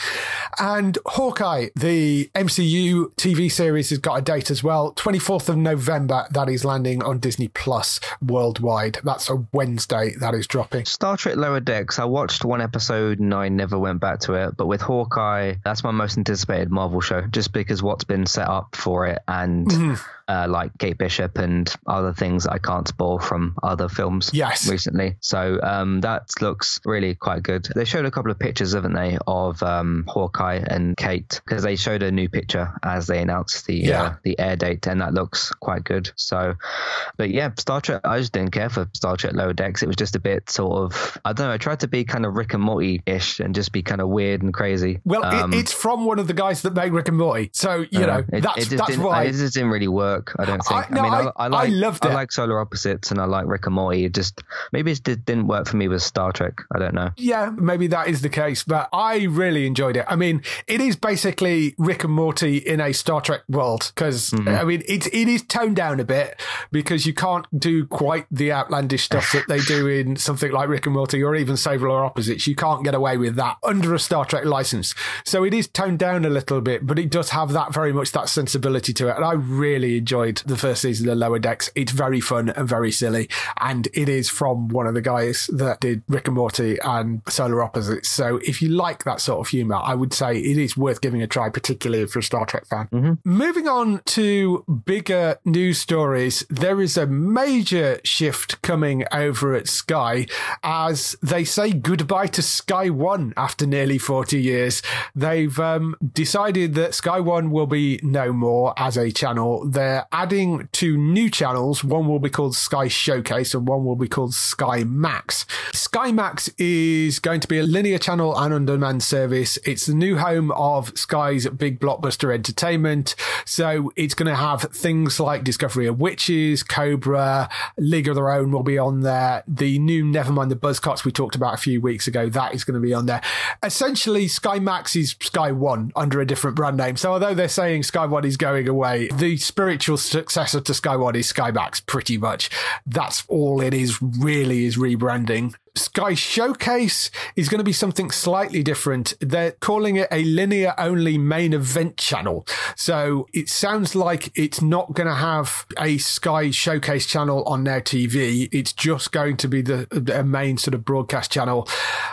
[SPEAKER 1] And Hawkeye, the MCU TV series, has got a date as well. 24th of November, that is landing on Disney Plus worldwide. That's a Wednesday that is dropping.
[SPEAKER 2] Star Trek Lower Decks, I watched one episode and I never went back to it. But with Hawkeye, that's my most anticipated Marvel show just because what's been set up for it and. Mm-hmm uh, like Kate Bishop and other things I can't spoil from other films
[SPEAKER 1] yes.
[SPEAKER 2] recently. So um, that looks really quite good. They showed a couple of pictures, haven't they, of um, Hawkeye and Kate because they showed a new picture as they announced the uh, yeah. uh, the air date, and that looks quite good. So, but yeah, Star Trek. I just didn't care for Star Trek Lower Decks. It was just a bit sort of I don't know. I tried to be kind of Rick and Morty ish and just be kind of weird and crazy.
[SPEAKER 1] Well, um, it, it's from one of the guys that made Rick and Morty, so you uh, know it, that's
[SPEAKER 2] it
[SPEAKER 1] that's why
[SPEAKER 2] it just didn't really work work. I don't think.
[SPEAKER 1] I, no, I mean, I, I, like, I
[SPEAKER 2] loved
[SPEAKER 1] it. I
[SPEAKER 2] like Solar Opposites and I like Rick and Morty. It just maybe it didn't work for me with Star Trek. I don't know.
[SPEAKER 1] Yeah, maybe that is the case, but I really enjoyed it. I mean, it is basically Rick and Morty in a Star Trek world because mm-hmm. I mean, it it is toned down a bit because you can't do quite the outlandish stuff that they do in something like Rick and Morty or even Solar Opposites. You can't get away with that under a Star Trek license. So it is toned down a little bit, but it does have that very much that sensibility to it, and I really enjoyed the first season of Lower Decks. It's very fun and very silly, and it is from one of the guys that did Rick and Morty and Solar Opposites. So if you like that sort of humor, I would say it is worth giving a try, particularly if you're a Star Trek fan. Mm-hmm. Moving on to bigger news stories, there is a major shift coming over at Sky as they say goodbye to Sky One after nearly 40 years. They've um, decided that Sky One will be no more as a channel. They're Uh, adding two new channels. One will be called Sky Showcase and one will be called Sky Max. Sky Max is going to be a linear channel and on demand service. It's the new home of Sky's big blockbuster entertainment. So it's going to have things like Discovery of Witches, Cobra, League of Their Own will be on there. The new Nevermind the Buzzcocks we talked about a few weeks ago, that is going to be on there. Essentially, Sky Max is Sky One under a different brand name. So although they're saying Sky One is going away, the spiritual successor to Sky One is Sky Max, pretty much. That's all it is really is rebranding. Sky Showcase is going to be something slightly different. They're calling it a linear only main event channel. So it sounds like it's not going to have a Sky Showcase channel on their TV. It's just going to be the, the main sort of broadcast channel.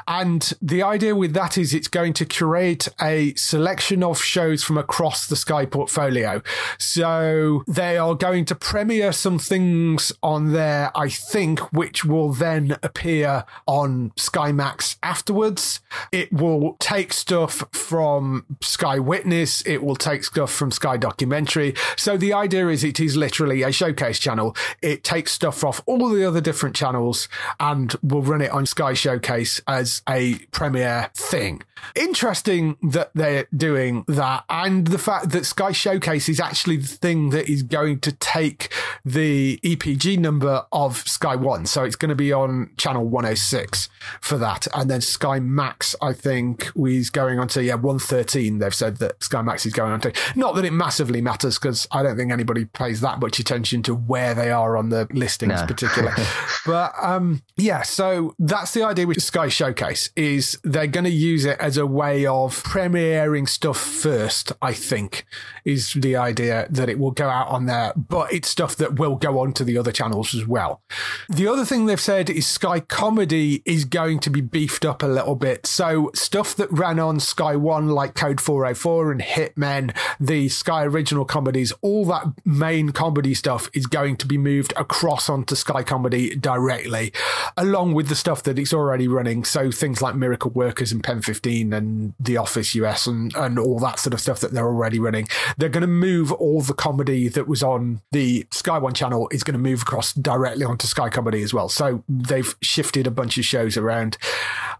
[SPEAKER 1] And the idea with that is it's going to create a selection of shows from across the Sky portfolio. So they are going to premiere some things on there, I think, which will then appear on Sky Max afterwards. It will take stuff from Sky Witness. It will take stuff from Sky Documentary. So the idea is it is literally a showcase channel. It takes stuff off all the other different channels and will run it on Sky Showcase as a premiere thing. Interesting that they're doing that and the fact that Sky Showcase is actually the thing that is going to take the EPG number of Sky One. So it's going to be on channel 106 six for that. And then Sky Max, I think, is going on to, yeah, 113. They've said that Sky Max is going on to. Not that it massively matters because I don't think anybody pays that much attention to where they are on the listings, no. particular. but um, yeah, so that's the idea with Sky Showcase is they're going to use it as a way of premiering stuff first, I think, is the idea that it will go out on there, but it's stuff that will go on to the other channels as well. The other thing they've said is Sky Comedy is going to be beefed up a little bit. So stuff that ran on Sky One, like Code 404 and Hitmen, the Sky original comedies, all that main comedy stuff is going to be moved across onto Sky Comedy directly, along with the stuff that it's already running. So things like Miracle Workers and Pen 15 and The Office US and, and all that sort of stuff that they're already running. They're going to move all the comedy that was on the Sky One channel is going to move across directly onto Sky Comedy as well. So they've shifted a bunch of shows around.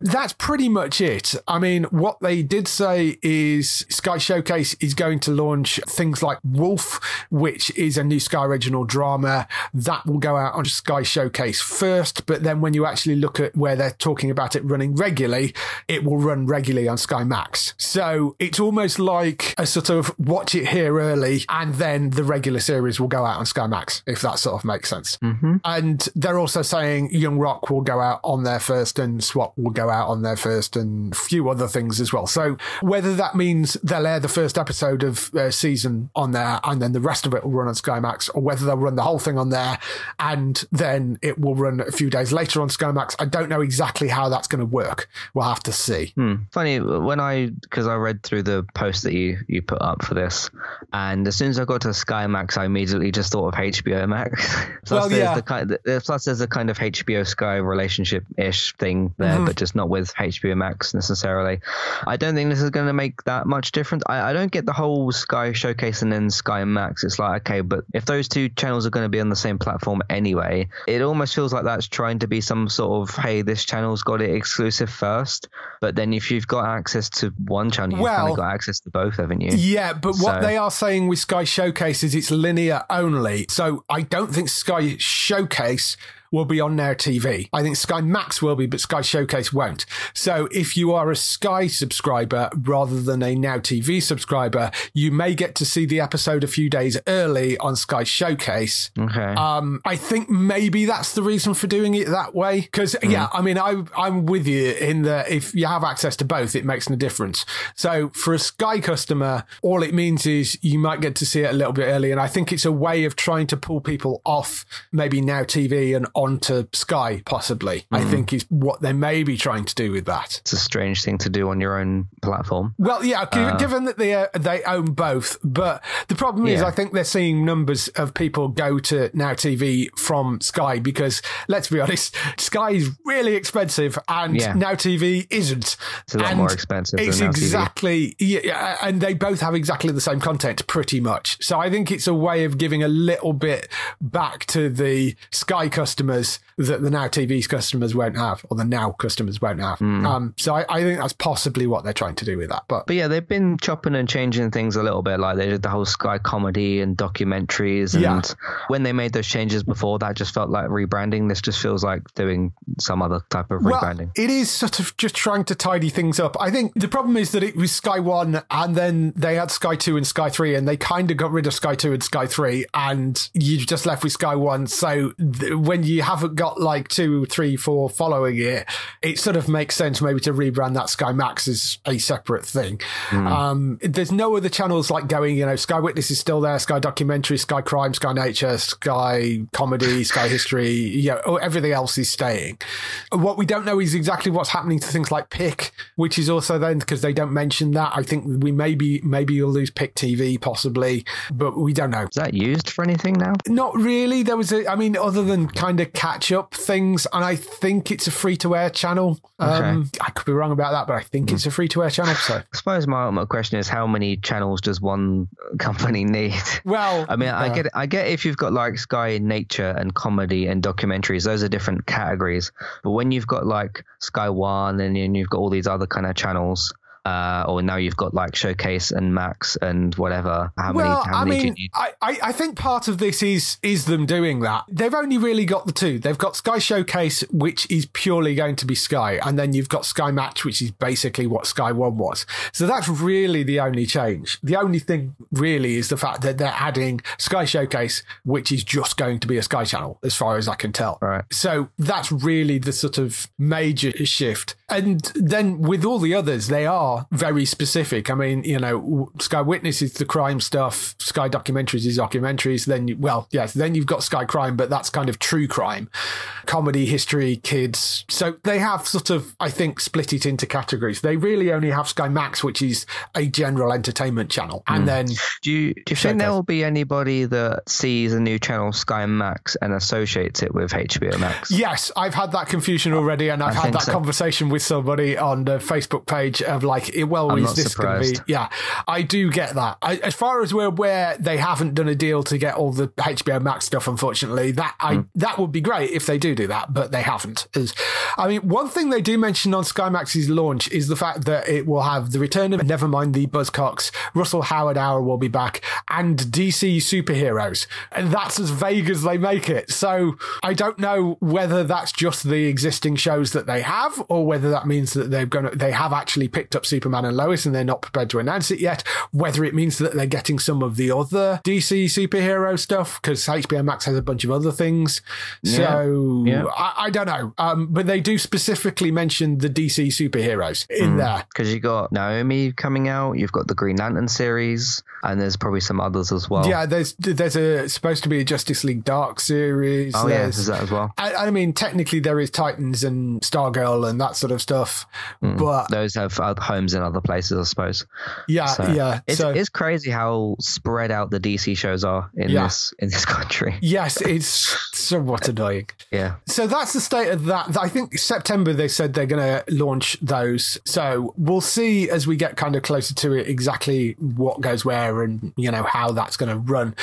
[SPEAKER 1] That's pretty much it. I mean, what they did say is Sky Showcase is going to launch things like Wolf, which is a new Sky original drama. That will go out on Sky Showcase first, but then when you actually look at where they're talking about it running regularly, it will run regularly on Sky Max. So it's almost like a sort of watch it here early and then the regular series will go out on Sky Max, if that sort of makes sense. Mm-hmm. And they're also saying Young Rock will go out on there first and SWAT will go out on there first and a few other things as well. So whether that means they'll air the first episode of uh, season on there and then the rest of it will run on Sky Max or whether they'll run the whole thing on there and then it will run a few days later on Sky Max, I don't know exactly how that's going to work. We'll have to see.
[SPEAKER 2] Hmm. Funny when I because I read through the post that you you put up for this, and as soon as I got to Sky Max, I immediately just thought of HBO Max. plus,
[SPEAKER 1] Well,
[SPEAKER 2] there's
[SPEAKER 1] yeah.
[SPEAKER 2] the kind plus there's a kind of HBO Sky relationship ish thing there,
[SPEAKER 1] Mm-hmm.
[SPEAKER 2] but just not with HBO Max necessarily. I don't think this is going to make that much difference. I, I don't get the whole Sky Showcase and then Sky Max. It's like okay, but if those two channels are going to be on the same platform anyway, it almost feels like that's trying to be some sort of hey, this channel's got it exclusive first. But then if you've got access to one channel, you've kind of got access to both, haven't you?
[SPEAKER 1] Yeah, but what
[SPEAKER 2] So-
[SPEAKER 1] they are saying with Sky Showcase is it's linear only. So I don't think Sky Showcase will be on Now TV. I think Sky Max will be, but Sky Showcase won't. So if you are a Sky subscriber rather than a Now TV subscriber, you may get to see the episode a few days early on Sky Showcase.
[SPEAKER 2] Okay.
[SPEAKER 1] Um, I think maybe that's the reason for doing it that way. Because yeah, I mean, I I'm with you in that if you have access to both, it makes no difference. So for a Sky customer, all it means is you might get to see it a little bit early, and I think it's a way of trying to pull people off maybe Now TV and onto Sky, possibly. I think is what they may be trying to do with that.
[SPEAKER 2] it's a strange thing to do on your own platform.
[SPEAKER 1] Well, yeah, gi- given that they uh, they own both, but the problem is, I think they're seeing numbers of people go to Now TV from Sky because, let's be honest, Sky is really expensive and
[SPEAKER 2] Yeah.
[SPEAKER 1] Now TV isn't.
[SPEAKER 2] It's a lot
[SPEAKER 1] And
[SPEAKER 2] more expensive than
[SPEAKER 1] It's exactly, yeah, yeah, and they both have exactly the same content, pretty much. So I think it's a way of giving a little bit back to the Sky customers that the Now TV's customers won't have, or the Now customers won't have.
[SPEAKER 2] Hmm.
[SPEAKER 1] Um, so I, I think that's possibly what they're trying to do with that. But
[SPEAKER 2] But yeah, they've been chopping and changing things a little bit. Like they did the whole Sky comedy and documentaries. And
[SPEAKER 1] Yeah.
[SPEAKER 2] when they made those changes before, that just felt like rebranding. This just feels like doing some other type of
[SPEAKER 1] Well,
[SPEAKER 2] rebranding.
[SPEAKER 1] it is sort of just trying to tidy things up. I think the problem is that it was Sky One, and then they had Sky Two and Sky Three, and they kind of got rid of Sky Two and Sky Three, and you're just left with Sky One. So th- when you haven't got like two, three, four following it, it sort of makes sense maybe to rebrand that Sky Max as a separate thing. Um, there's no other channels like going. You know, Sky Witness is still there, Sky Documentary, Sky Crime, Sky Nature, Sky Comedy, Sky History. Yeah, oh, everything else is staying. What we don't know is exactly what's happening to things like Pick, which is also then because they don't mention that. I think we maybe maybe you'll lose Pick TV possibly, but we don't know.
[SPEAKER 2] Is that used for anything now?
[SPEAKER 1] Not really. There was a, I mean, other than kind of catch up things, and I think it's a free to air channel. Um, I could be wrong about that, but I think it's a free to air channel. So,
[SPEAKER 2] I suppose my ultimate question is how many channels does one company need?
[SPEAKER 1] well,
[SPEAKER 2] I mean, I
[SPEAKER 1] uh,
[SPEAKER 2] get. I get if you've got like Sky Nature and comedy and documentaries; those are different categories. But when you've got like Sky One and then you've got all these other kind of channels, uh, or now you've got like Showcase and Max and whatever. How many?
[SPEAKER 1] Well,
[SPEAKER 2] How
[SPEAKER 1] I
[SPEAKER 2] many do you
[SPEAKER 1] mean, I, I think part of this is is them doing that. They've only really got the two. They've got Sky Showcase, which is purely going to be Sky, and then you've got Sky Max, which is basically what Sky One was. So that's really the only change. The only thing really is the fact that they're adding Sky Showcase, which is just going to be a Sky channel, as far as I can tell.
[SPEAKER 2] Right.
[SPEAKER 1] So that's really the sort of major shift. and then with all the others, they are very specific. I mean, you know, Sky Witness is the crime stuff, Sky Documentaries is documentaries. Then, you, well, yes, then you've got Sky Crime, but that's kind of true crime, comedy, history, kids. So they have sort of, I think, split it into categories. They really only have Sky Max, which is a general entertainment channel, and hmm. then
[SPEAKER 2] Do you, do you think there will be anybody that sees a new channel, Sky Max, and associates it with HBO Max?
[SPEAKER 1] Yes, I've had that confusion already, and I've
[SPEAKER 2] I
[SPEAKER 1] had that
[SPEAKER 2] so.
[SPEAKER 1] conversation with somebody on the Facebook page of like, eh, well,
[SPEAKER 2] I'm
[SPEAKER 1] is this going to be? Yeah, I do get that. I, as far as we're aware, they haven't done a deal to get all the HBO Max stuff. Unfortunately, that I
[SPEAKER 2] Hmm.
[SPEAKER 1] that would be great if they do do that, but they haven't. Is I mean, one thing they do mention on Sky Max's launch is the fact that it will have the return of never mind the Buzzcocks, Russell Howard Hour will be back, and DC superheroes, and that's as vague as they make it. So I don't know whether that's just the existing shows that they have, or whether that means that they're going to they have actually picked up Superman and Lois, and they're not prepared to announce it yet. Whether it means that they're getting some of the other DC superhero stuff because HBO Max has a bunch of other things. So
[SPEAKER 2] Yeah.
[SPEAKER 1] I, I don't know, um, but they do specifically mention the DC superheroes in there.
[SPEAKER 2] Because you got Naomi coming out, you've got the Green Lantern series, and there's probably some others as well.
[SPEAKER 1] Yeah, there's there's a supposed to be a Justice League Dark series.
[SPEAKER 2] Oh yeah, is that as well?
[SPEAKER 1] I, I mean, technically there is Titans and Stargirl and that sort of stuff,
[SPEAKER 2] Hmm.
[SPEAKER 1] but
[SPEAKER 2] Those have other in other places, I suppose.
[SPEAKER 1] yeah,
[SPEAKER 2] So,
[SPEAKER 1] yeah.
[SPEAKER 2] It's,
[SPEAKER 1] so
[SPEAKER 2] it's crazy how spread out the DC shows are in
[SPEAKER 1] Yeah.
[SPEAKER 2] this in this country.
[SPEAKER 1] yes, it's somewhat annoying.
[SPEAKER 2] Yeah.
[SPEAKER 1] So that's the state of that. I think September they said they're going to launch those. So we'll see as we get kind of closer to it exactly what goes where and you know how that's going to run.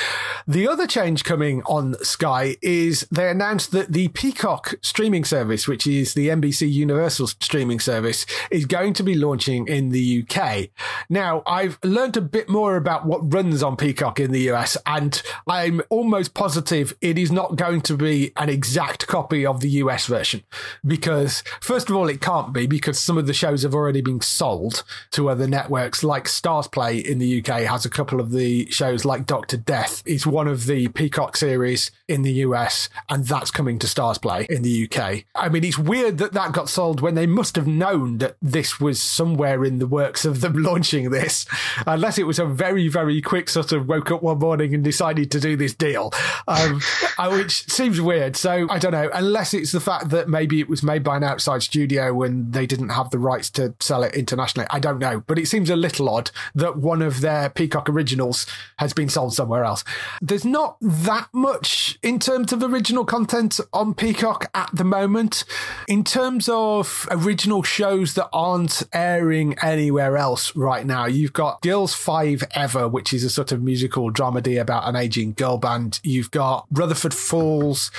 [SPEAKER 1] The other change coming on Sky is they announced that the Peacock streaming service, which is the NBC Universal streaming service, is going to be launching in the UK. Now I've learned a bit more about what runs on Peacock in the US, and I'm almost positive it is not going to be an exact copy of the US version because first of all it can't be because some of the shows have already been sold to other networks like StarzPlay in the UK has a couple of the shows like Doctor Death is one of the Peacock series in the US and that's coming to StarzPlay in the UK. I mean it's weird that that got sold when they must have known that this was somewhere in the works of them launching this. Unless it was a very very quick sort of woke up one morning and decided to do this deal. Um, uh, which seems weird. So I don't know. Unless it's the fact that maybe it was made by an outside studio and they didn't have the rights to sell it internationally. I don't know. But it seems a little odd that one of their Peacock originals has been sold somewhere else. There's not that much in terms of original content on Peacock at the moment. In terms of original shows that aren't airing anywhere else right now. You've got Girls Five Ever which is a sort of musical dramedy about an aging girl band. You've got Rutherford Falls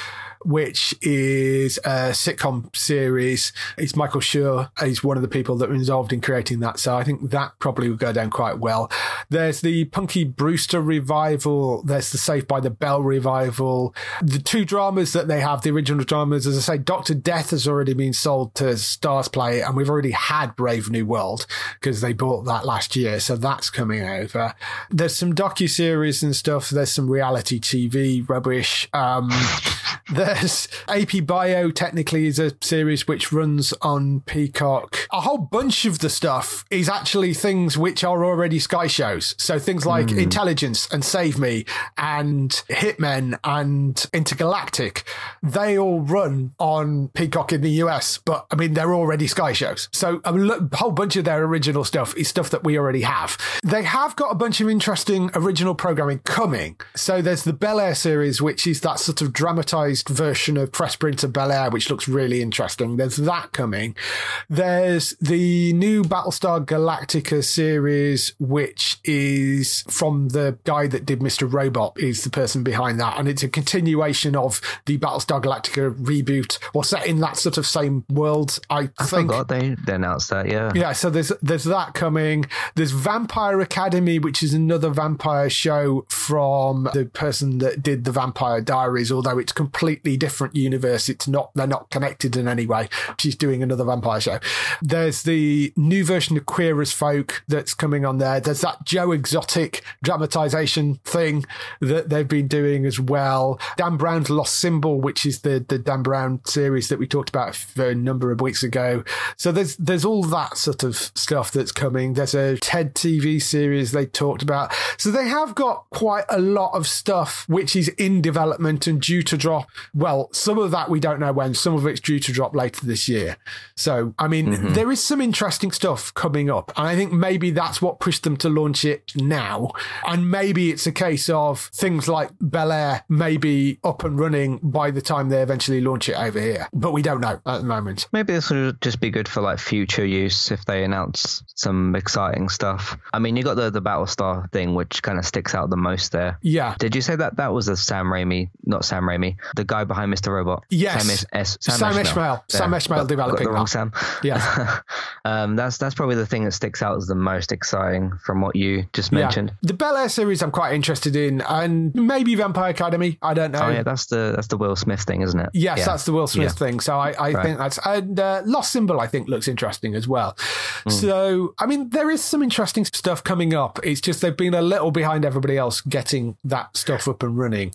[SPEAKER 1] which is a sitcom series. It's Michael Schur. He's one of the people that were involved in creating that. So I think that probably would go down quite well. There's the Punky Brewster revival. There's the Saved by the Bell revival. The two dramas that they have, the original dramas, as I say, Doctor Death has already been sold to StarzPlay, and we've already had Brave New World because they bought that last year. So that's coming over. There's some docu series and stuff. There's some reality TV rubbish. Um, there's AP Bio, technically, is a series which runs on Peacock. A whole bunch of the stuff is actually things which are already Sky shows. So things like hmm. Intelligence and Save Me and Hitmen and Intergalactic, they all run on Peacock in the US, but I mean, they're already Sky shows. So a whole bunch of their original stuff is stuff that we already have. They have got a bunch of interesting original programming coming. So there's the Bel Air series, which is that sort of dramatized version of Fresh Prince of Bel Air, which looks really interesting. There's that coming. There's the new Battlestar Galactica series, which is from the guy that did Mr. Robot, is the person behind that. And it's a continuation of the Battlestar Galactica reboot, or set in that sort of same world, I,
[SPEAKER 2] I
[SPEAKER 1] think.
[SPEAKER 2] forgot they, they announced that. Yeah.
[SPEAKER 1] Yeah, so there's there's that coming. There's Vampire Academy, which is another vampire show from the person that did the Vampire Diaries, although it's completely different universe. It's not they're not connected in any way. She's doing another vampire show. There's the new version of Queer as Folk that's coming on there. There's that Joe Exotic dramatization thing that they've been doing as well. Dan Brown's Lost Symbol, which is the, the Dan Brown series that we talked about a number of weeks ago. So there's, there's all that sort of stuff that's coming. There's a TED TV series they talked about. So they have got quite a lot of stuff which is in development and due to drop. Well, some of that we don't know when, some of it's due to drop later this year. So, I mean, mm-hmm. there is some interesting stuff coming up. And I think maybe that's what pushed them to launch it now. And maybe it's a case of things like Bel Air may be up and running by the time they eventually launch it over here. But we don't know at the moment.
[SPEAKER 2] Maybe this would just be good for like future use if they announce some exciting stuff. I mean, you got the, the Battlestar thing, which kind of sticks out the most there.
[SPEAKER 1] Yeah.
[SPEAKER 2] Did you say that that was a Sam Raimi, not Sam Raimi, the guy behind Mr. Robot?
[SPEAKER 1] Yes. Sam,
[SPEAKER 2] es-
[SPEAKER 1] Sam, Sam Esmail. Sam Esmail developing. Got
[SPEAKER 2] the wrong Sam.
[SPEAKER 1] Yeah.
[SPEAKER 2] um, that's that's probably the thing that sticks out as the most exciting from what you just mentioned.
[SPEAKER 1] Yeah. The Bel Air series, I'm quite interested in, and maybe Vampire Academy. I don't know.
[SPEAKER 2] Oh yeah, that's the that's the Will Smith thing, isn't it?
[SPEAKER 1] Yes,
[SPEAKER 2] yeah.
[SPEAKER 1] that's the Will Smith yeah. thing. So I, I right. think that's and uh, Lost Symbol. I think looks interesting as well. Mm. So I mean, there is some interesting stuff coming up. It's just they've been a little behind everybody else getting that stuff up and running.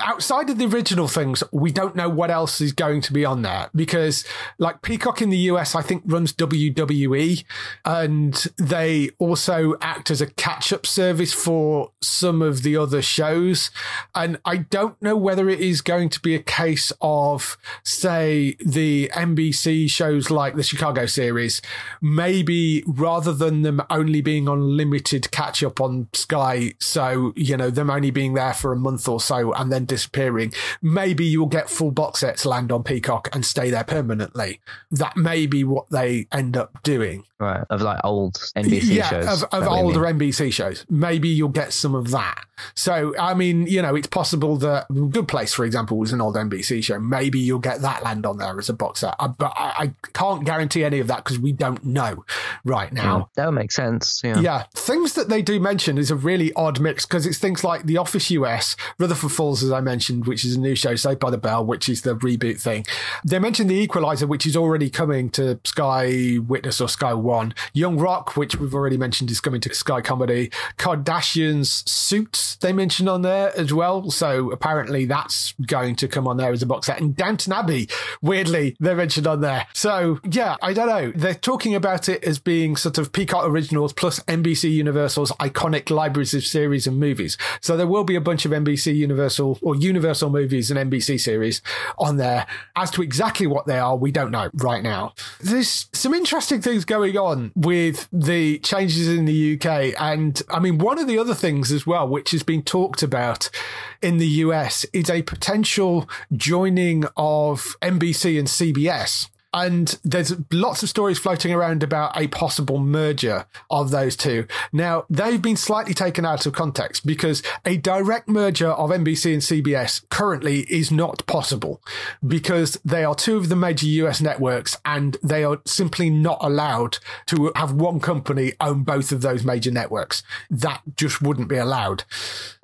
[SPEAKER 1] Outside of the original things, we don't know what else is going to be on there because, like Peacock in the US, I think runs WWE, and they also act as a catch-up service for some of the other shows. And I don't know whether it is going to be a case of, say, the NBC shows like the Chicago series, maybe rather than them only being on limited catch-up on Sky, so you know them only being there for a month or so and then disappearing, maybe you'll get full box sets land on Peacock and stay there permanently. That may be what they end up doing.
[SPEAKER 2] Right. Of like old NBC
[SPEAKER 1] yeah,
[SPEAKER 2] shows.
[SPEAKER 1] Of, of older NBC shows. Maybe you'll get some of that. So, I mean, you know, it's possible that Good Place, for example, was an old NBC show. Maybe you'll get that land on there as a box set. Uh, but I, I, can't guarantee any of that because we don't know right now.
[SPEAKER 2] Yeah, that would make sense. Yeah.
[SPEAKER 1] Yeah. Things that they do mention is a really odd mix because it's things like The Office US, Rutherford Falls, as I mentioned, which is a new show, Saved by the Bell, which is the reboot thing. They mentioned The Equalizer, which is already coming to Sky Witness or Sky One. Young Rock, which we've already mentioned, is coming to Sky Comedy. Kardashian's Suits, they mentioned on there as well. So apparently that's going to come on there as a box set. And Downton Abbey, weirdly, they mentioned on there. So yeah, I don't know. They're talking about it as being sort of Peacock Originals plus NBC Universal's iconic libraries of series and movies. So there will be a bunch of NBC Universal or Universal movies and NBC series on there. As to exactly what they are, we don't know right now. There's some interesting things going on with the changes in the UK. And I mean, one of the other things as well, which has been talked about in the US, is a potential joining of NBC and CBS and there's lots of stories floating around about a possible merger of those two. Now, they've been slightly taken out of context because a direct merger of NBC and CBS currently is not possible because they are two of the major US networks and they are simply not allowed to have one company own both of those major networks. That just wouldn't be allowed.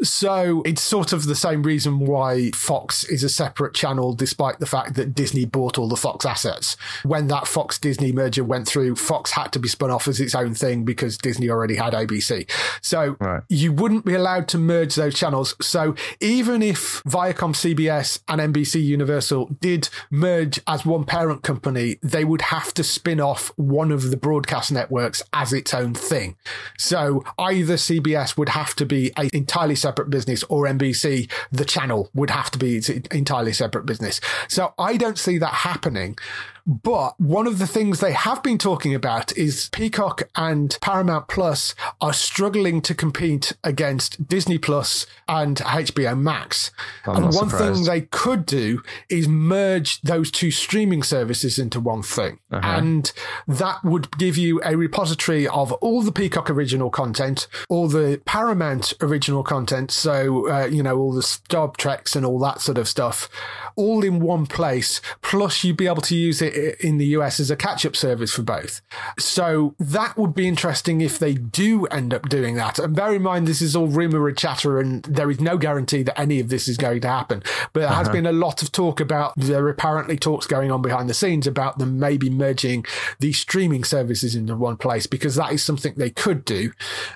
[SPEAKER 1] So it's sort of the same reason why Fox is a separate channel, despite the fact that Disney bought all the Fox assets when that Fox Disney merger went through, Fox had to be spun off as its own thing because Disney already had ABC. So right. you wouldn't be allowed to merge those channels. So even if Viacom CBS and NBC Universal did merge as one parent company, they would have to spin off one of the broadcast networks as its own thing. So either CBS would have to be an entirely separate business or NBC, the channel would have to be its entirely separate business. So I don't see that happening. But one of the things they have been talking about is Peacock and Paramount Plus are struggling to compete against Disney Plus and HBO Max.
[SPEAKER 2] I'm
[SPEAKER 1] and
[SPEAKER 2] one
[SPEAKER 1] surprised. thing they could do is merge those two streaming services into one thing. Uh-huh. And that would give you a repository of all the Peacock original content, all the Paramount original content. So, uh, you know, all the Star Treks and all that sort of stuff all in one place. Plus, you'd be able to use it in the US as a catch up service for both. So that would be interesting if they do end up doing that. And bear in mind, this is all rumor and chatter, and there is no guarantee that any of this is going to happen. But there has uh-huh. been a lot of talk about there are apparently talks going on behind the scenes about them maybe merging the streaming services into one place because that is something they could do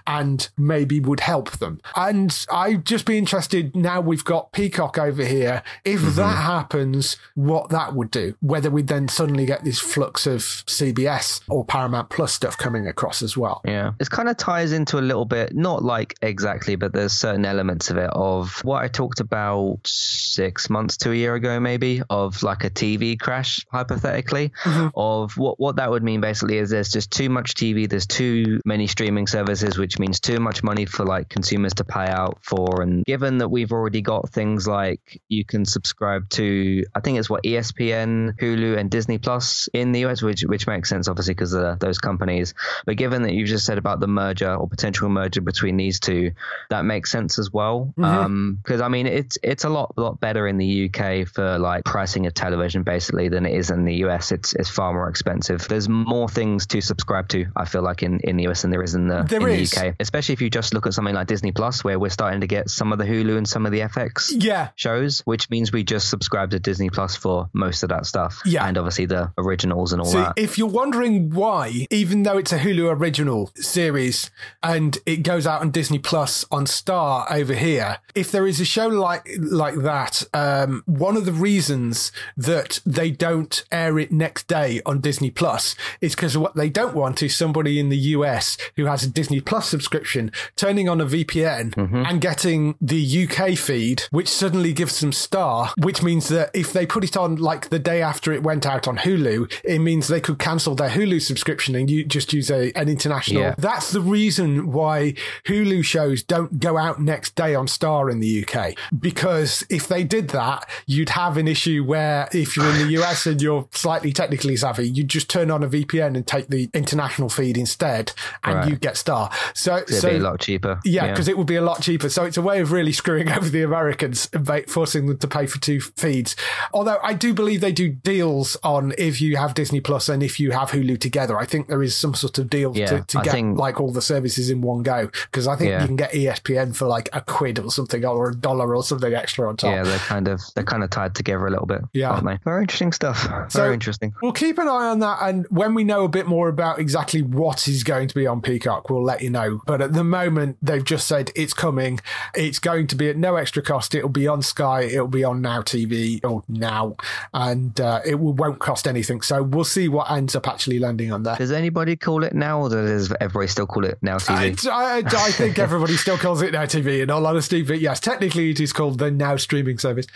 [SPEAKER 1] and maybe would help them. And I'd just be interested now we've got Peacock over here. If mm-hmm. that happens, what that would do, whether we then suddenly get this flux of CBS or Paramount Plus stuff coming across as well.
[SPEAKER 2] Yeah. It kind of ties into a little bit, not like exactly, but there's certain elements of it of what I talked about six months to a year ago, maybe, of like a TV crash, hypothetically, mm-hmm. of what, what that would mean basically is there's just too much TV, there's too many streaming services, which means too much money for like consumers to pay out for. And given that we've already got things like you can subscribe to, I think it's what ESPN, Hulu, and Disney Plus in the US, which which makes sense obviously because of those companies. But given that you've just said about the merger or potential merger between these two, that makes sense as well. Mm-hmm. Um, because I mean, it's it's a lot lot better in the UK for like pricing of television basically than it is in the US. It's it's far more expensive. There's more things to subscribe to. I feel like in, in the US than there is in the
[SPEAKER 1] There
[SPEAKER 2] in
[SPEAKER 1] is.
[SPEAKER 2] the UK. Especially if you just look at something like Disney Plus, where we're starting to get some of the Hulu and some of the FX
[SPEAKER 1] Yeah.
[SPEAKER 2] shows, which means we just subscribe to Disney Plus for most of that stuff.
[SPEAKER 1] Yeah.
[SPEAKER 2] and obviously the originals and all
[SPEAKER 1] See,
[SPEAKER 2] that.
[SPEAKER 1] if you're wondering why, even though it's a Hulu original series and it goes out on Disney Plus on Star over here, if there is a show like like that, um, one of the reasons that they don't air it next day on Disney Plus is because what they don't want is somebody in the US who has a Disney Plus subscription turning on a VPN and getting the UK feed, which suddenly gives them Star, which means that if they put it on like the day after it went out on Hulu, it means they could cancel their Hulu subscription and you just use a, an international.
[SPEAKER 2] Yeah.
[SPEAKER 1] That's the reason why Hulu shows don't go out next day on Star in the UK. Because if they did that, you'd have an issue where if you're in the US and you're slightly technically savvy, you just turn on a VPN and take the international feed instead and
[SPEAKER 2] Right.
[SPEAKER 1] you get Star. So,
[SPEAKER 2] It'd
[SPEAKER 1] so
[SPEAKER 2] be a lot cheaper.
[SPEAKER 1] yeah, because it would be a lot cheaper. So it's a way of really screwing over the Americans and forcing them to pay for two feeds. Although I do believe they do deals on if you have Disney Plus and if you have Hulu together. I think there is some sort of deal
[SPEAKER 2] Yeah,
[SPEAKER 1] to, to get
[SPEAKER 2] think-
[SPEAKER 1] like all the services in one go. Because I think
[SPEAKER 2] Yeah.
[SPEAKER 1] you can get ESPN for like a quid or something or a dollar or something extra on top.
[SPEAKER 2] yeah, they're kind of they're kind of tied together a little bit,
[SPEAKER 1] Yeah.
[SPEAKER 2] aren't they? Very interesting stuff.
[SPEAKER 1] So-
[SPEAKER 2] Very interesting.
[SPEAKER 1] We'll keep an eye on that, and when we know a bit more about exactly what is going to be on Peacock, we'll let you know. But at the moment, they've just said it's coming. It's going to be at no extra cost. It'll be on Sky. It'll be on Now TV or Now, and uh, it will, won't cost anything. So we'll see what ends up actually landing on there.
[SPEAKER 2] Does anybody call it now, or does everybody still call it Now TV?
[SPEAKER 1] I, I, I think everybody still calls it Now TV, in all honesty. But yes, technically it is called the Now streaming service.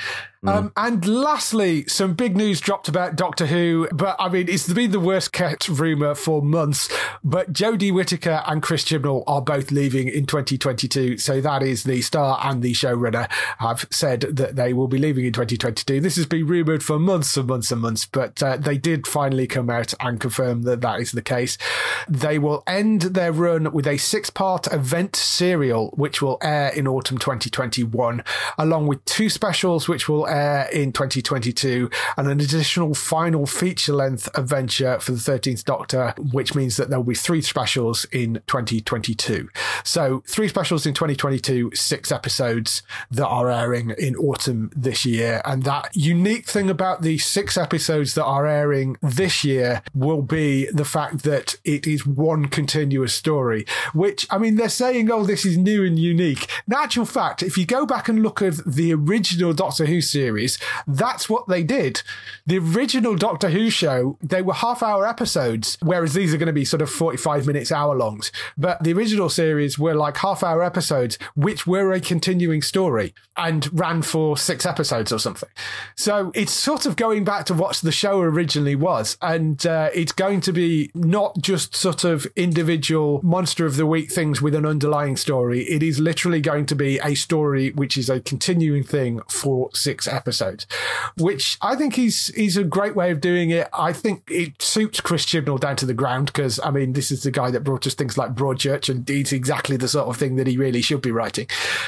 [SPEAKER 1] Um, and lastly, some big news dropped about Doctor Who. But I mean, it's been the worst kept rumor for months. But Jodie Whittaker and Chris Chibnall are both leaving in 2022. So that is the star and the showrunner have said that they will be leaving in 2022. This has been rumored for months and months and months, but uh, they did finally come out and confirm that that is the case. They will end their run with a six part event serial, which will air in autumn 2021, along with two specials, which will air in 2022, and an additional final feature length adventure for the 13th Doctor, which means that there will be three specials in 2022. So, three specials in 2022, six episodes that are airing in autumn this year. And that unique thing about the six episodes that are airing this year will be the fact that it is one continuous story, which, I mean, they're saying, oh, this is new and unique. In actual fact, if you go back and look at the original Doctor Who series, that's what they did. The original Doctor Who show, they were half hour episodes, whereas these are going to be sort of 45 minutes, hour longs. But the original series were like half hour episodes, which were a continuing story and ran for six episodes or something. So it's sort of going back to what the show originally was. And uh, it's going to be not just sort of individual monster of the week things with an underlying story. It is literally going to be a story which is a continuing thing for six episodes, which I think is, is a great way of doing it. I think it suits Chris Chibnall down to the ground because, I mean, this is the guy that brought us things like Broadchurch and exactly exactly the sort of thing that he really should be writing.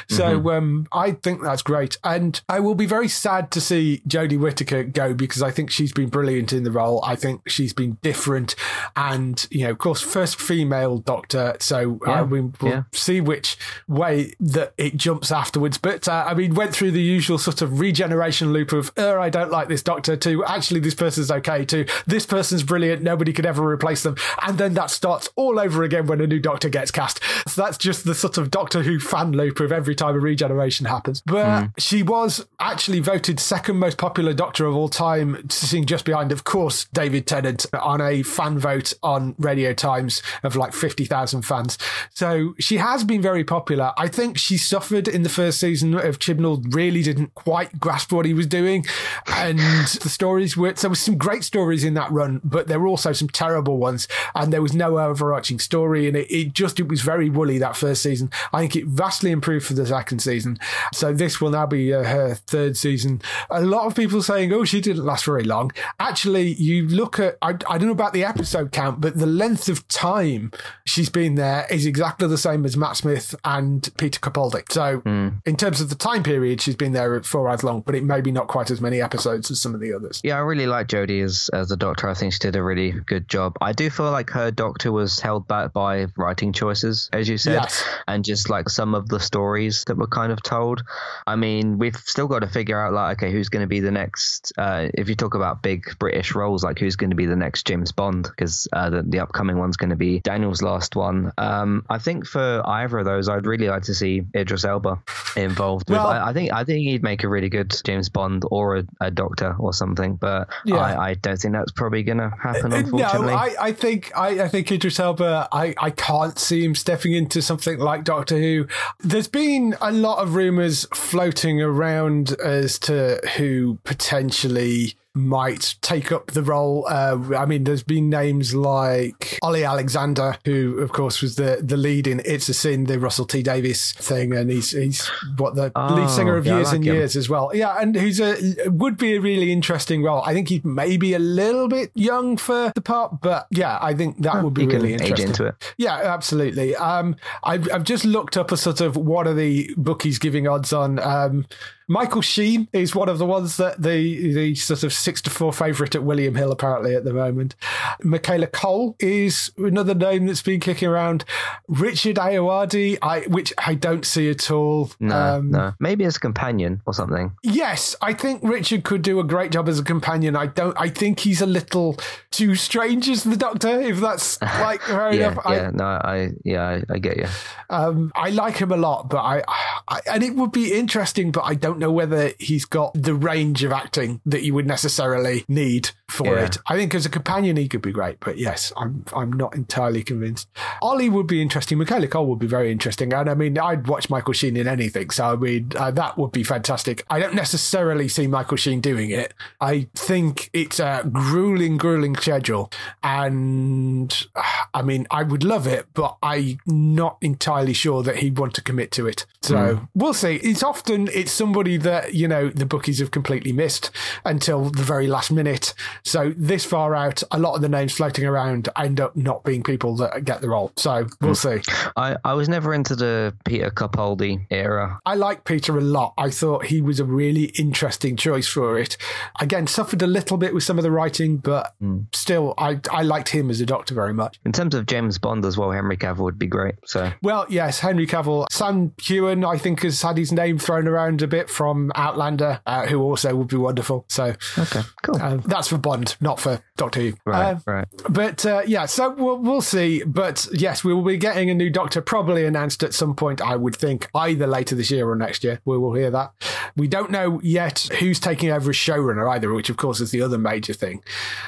[SPEAKER 1] So
[SPEAKER 2] Mm-hmm.
[SPEAKER 1] um, I think that's great. And I will be very sad to see Jodie Whittaker go because I think she's been brilliant in the role. I think she's been different. And, you know, of course, first female doctor. So uh,
[SPEAKER 2] Yeah,
[SPEAKER 1] we, we'll
[SPEAKER 2] yeah.
[SPEAKER 1] see which way that it jumps afterwards. But uh, I mean, went through the usual sort of regeneration loop of, uh, I don't like this doctor, to actually this person's okay, to this person's brilliant, nobody could ever replace them. And then that starts all over again when a new doctor gets cast. So that's just the sort of Doctor Who fan loop of every time a regeneration happens. But she was actually voted second most popular doctor of all time, sitting just behind, of course, David Tennant on a fan vote on Radio Times of like 50,000 fans. So she has been very popular. I think she suffered in the first season of Chibnall, really didn't quite grasp what he was doing. And the stories were, there was some great stories in that run, but there were also some terrible ones. And there was no overarching story. And it, it just, it was very woolly that first season. I think it vastly improved for the second season. So this will now be uh, her third season. A lot of people saying, oh, she didn't last very long. Actually, you look at, I, I don't know about the episode count, but the length of time she's been there is exactly the same as Matt Smith and Peter Capaldi. So hmm. in terms of the time period, she's been there four as long, but it may be not quite as many episodes as some of the others.
[SPEAKER 2] Yeah, I really like Jodie as as a doctor. I think she did a really good job. I do feel like her doctor was held back by writing choices, as you said,
[SPEAKER 1] Yes.
[SPEAKER 2] and just like some of the stories that were kind of told. I mean, we've still got to figure out like, okay, who's going to be the next? Uh, if you talk about big British roles, like who's going to be the next James Bond? Because uh, the, the upcoming one's going to be Daniel's last one. Um, I think for either of those, I'd really like to see Idris Elba involved. With,
[SPEAKER 1] Well-
[SPEAKER 2] I, I think I think he'd make a really good James Bond or a, a Doctor or something, but
[SPEAKER 1] Yeah.
[SPEAKER 2] I, I don't think that's probably going to happen. Unfortunately,
[SPEAKER 1] No, I, I think I, I think Idris Elba. I, I can't see him stepping into something like Doctor Who. There's been a lot of rumors floating around as to who potentially might take up the role. Uh, I mean, there's been names like Ollie Alexander, who of course was the, the lead in It's a Sin, the Russell T Davies thing, and he's he's what the
[SPEAKER 2] Oh,
[SPEAKER 1] lead singer of
[SPEAKER 2] yeah,
[SPEAKER 1] Years
[SPEAKER 2] like
[SPEAKER 1] and
[SPEAKER 2] him.
[SPEAKER 1] Years as well. Yeah, and who's a would be a really interesting role. I think he's maybe a little bit young for the part, but yeah, I think that would be really
[SPEAKER 2] age
[SPEAKER 1] interesting.
[SPEAKER 2] into it.
[SPEAKER 1] Yeah, absolutely. Um, I've, I've just looked up a sort of what are the bookies giving odds on. Um, Michael Sheen is one of the ones that the the sort of six to four favourite at William Hill apparently at the moment. Michaela Coel is another name that's been kicking around. Richard Ayoade, I which I don't see at all.
[SPEAKER 2] No,
[SPEAKER 1] Um,
[SPEAKER 2] no, maybe as a companion or something.
[SPEAKER 1] Yes, I think Richard could do a great job as a companion. I don't. I think he's a little too strange as the Doctor. If that's like fair
[SPEAKER 2] Yeah,
[SPEAKER 1] enough.
[SPEAKER 2] yeah, no, I, yeah, I, I get you.
[SPEAKER 1] I, um, I like him a lot, but I, I, and it would be interesting, but I don't know whether he's got the range of acting that you would necessarily need for
[SPEAKER 2] Yeah.
[SPEAKER 1] it. I think as a companion, he could be great, but yes, I'm, I'm not entirely convinced. Ollie would be interesting. Michaela Coel would be very interesting, and I mean, I'd watch Michael Sheen in anything, so I mean, uh, that would be fantastic. I don't necessarily see Michael Sheen doing it. I think it's a grueling, grueling schedule, and uh, I mean, I would love it, but I'm not entirely sure that he'd want to commit to it. So we'll see. It's often it's somebody that you know the bookies have completely missed until the very last minute. So this far out, a lot of the names floating around end up not being people that get the role. So we'll hmm. see.
[SPEAKER 2] I, I was never into the Peter Capaldi era.
[SPEAKER 1] I like Peter a lot. I thought he was a really interesting choice for it. Again, suffered a little bit with some of the writing, but hmm. still, I I liked him as a Doctor very much.
[SPEAKER 2] In terms of James Bond as well, Henry Cavill would be great. So
[SPEAKER 1] Well, yes, Henry Cavill. Sam Heughan, I think, has had his name thrown around a bit from Outlander, uh, who also would be wonderful. So
[SPEAKER 2] okay, cool.
[SPEAKER 1] um, that's for Bond, not for Doctor Who.
[SPEAKER 2] right,
[SPEAKER 1] Uh,
[SPEAKER 2] right.
[SPEAKER 1] But uh, yeah, so we'll, we'll see. But yes, we will be getting a new Doctor probably announced at some point, I would think, either later this year or next year. We will hear that. We don't know yet who's taking over as showrunner either, which of course is the other major thing.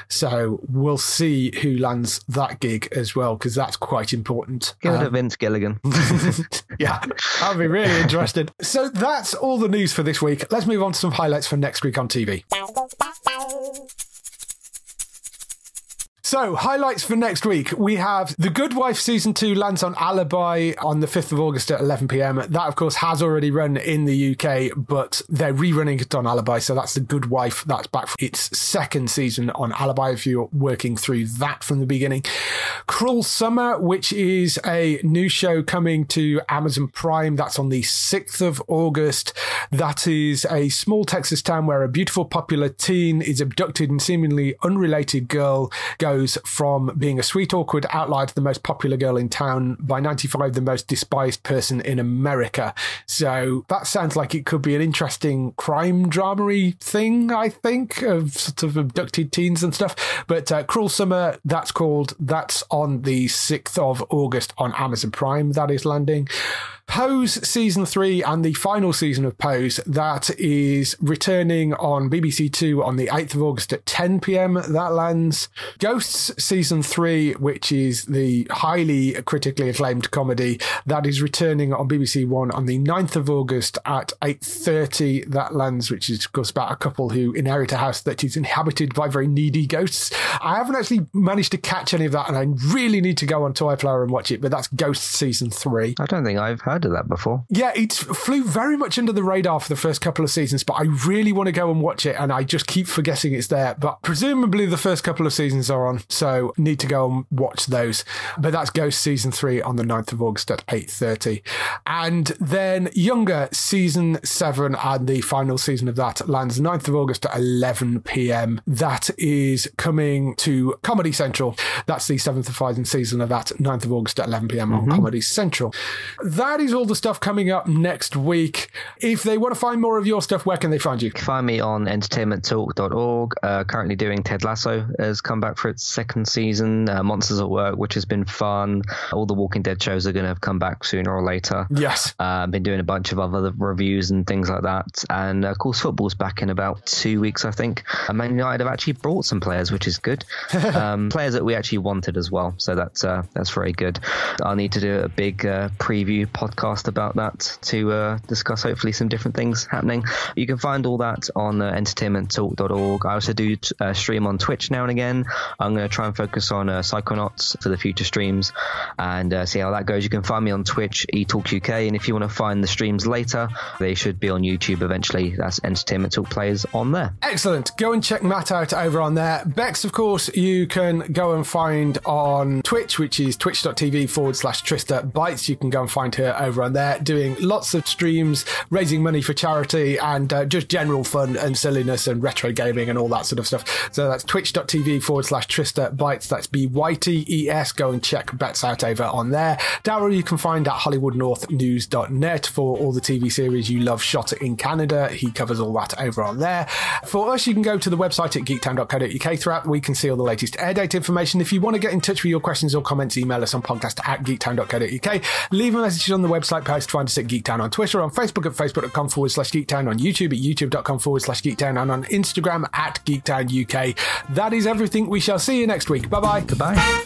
[SPEAKER 1] So we'll see who lands that gig as well, because that's quite important.
[SPEAKER 2] Give it
[SPEAKER 1] Um,
[SPEAKER 2] to Vince Gilligan.
[SPEAKER 1] yeah, I'll be really interested. So that's all the news for this week. Let's move on to some highlights for next week on TV. So, highlights for next week. We have The Good Wife Season 2 lands on Alibi on the 5th of August at 11 pm. That, of course, has already run in the UK, but they're rerunning it on Alibi. So, that's The Good Wife. That's back for its second season on Alibi if you're working through that from the beginning. Cruel Summer, which is a new show coming to Amazon Prime. That's on the 6th of August. That is a small Texas town where a beautiful, popular teen is abducted and seemingly unrelated girl goes from being a sweet, awkward outlier to the most popular girl in town, by 95, the most despised person in America. So that sounds like it could be an interesting crime drama thing, I think, of sort of abducted teens and stuff. But uh, Cruel Summer, that's called, that's on the 6th of August on Amazon Prime. That is landing. Pose season three and the final season of Pose that is returning on BBC Two on the 8th of August at 10 pm. That lands Ghosts season three, which is the highly critically acclaimed comedy that is returning on BBC One on the 9th of August at 8.30. That lands, which is of course about a couple who inherit a house that is inhabited by very needy ghosts. I haven't actually managed to catch any of that and I really need to go on to iPlayer and watch it, but that's Ghosts season three.
[SPEAKER 2] I don't think I've of that before.
[SPEAKER 1] Yeah, it flew very much under the radar for the first couple of seasons, but I really want to go and watch it, and I just keep forgetting it's there. But presumably the first couple of seasons are on, so need to go and watch those. But that's Ghost season three on the 9th of August at 8.30. And then Younger season seven and the final season of that lands 9th of August at 11 p.m. That is coming to Comedy Central. That's the seventh and final season of that 9th of August at 11 p.m. on mm-hmm. Comedy Central. That is all the stuff coming up next week. If they want to find more of your stuff, where can they find you?
[SPEAKER 2] Find me on entertainmenttalk.org. Uh, currently doing Ted Lasso has come back for its second season. Uh, Monsters at Work, which has been fun. All the Walking Dead shows are going to have come back sooner or later.
[SPEAKER 1] Yes.
[SPEAKER 2] Uh, been doing a bunch of other reviews and things like that. And uh, of course, football's back in about two weeks, I think. And Man United have actually brought some players, which is good. um, players that we actually wanted as well. So that's uh, that's very good. I'll need to do a big uh, preview podcast about that to uh, discuss hopefully some different things happening. You can find all that on uh, entertainmenttalk.org. I also do uh, stream on Twitch now and again. I'm going to try and focus on uh, Psychonauts for the future streams and uh, see how that goes. You can find me on Twitch, eTalkUK, and if you want to find the streams later, they should be on YouTube eventually. That's Entertainment Talk Players on there.
[SPEAKER 1] Excellent. Go and check Matt out over on there. Bex, of course, you can go and find on Twitch, which is twitch.tv forward slash Trista Bytes. You can go and find her over on there doing lots of streams, raising money for charity, and uh, just general fun and silliness and retro gaming and all that sort of stuff. So that's twitch.tv forward slash Trista Bytes. That's B Y T E S. Go and check Bets out over on there. Daryl, you can find at HollywoodNorthNews.net for all the TV series you love shot in Canada. He covers all that over on there. For us, you can go to the website at geektown.co.uk throughout the week and see all the latest air date information. If you want to get in touch with your questions or comments, email us on podcast at geektown.co.uk. Leave a message on the website post. Find us at Geektown on Twitter, on Facebook at facebook.com forward slash geektown, on YouTube at youtube.com forward slash geektown, and on Instagram at geektown UK. That is everything. We shall see you next week. Bye bye.
[SPEAKER 2] Goodbye.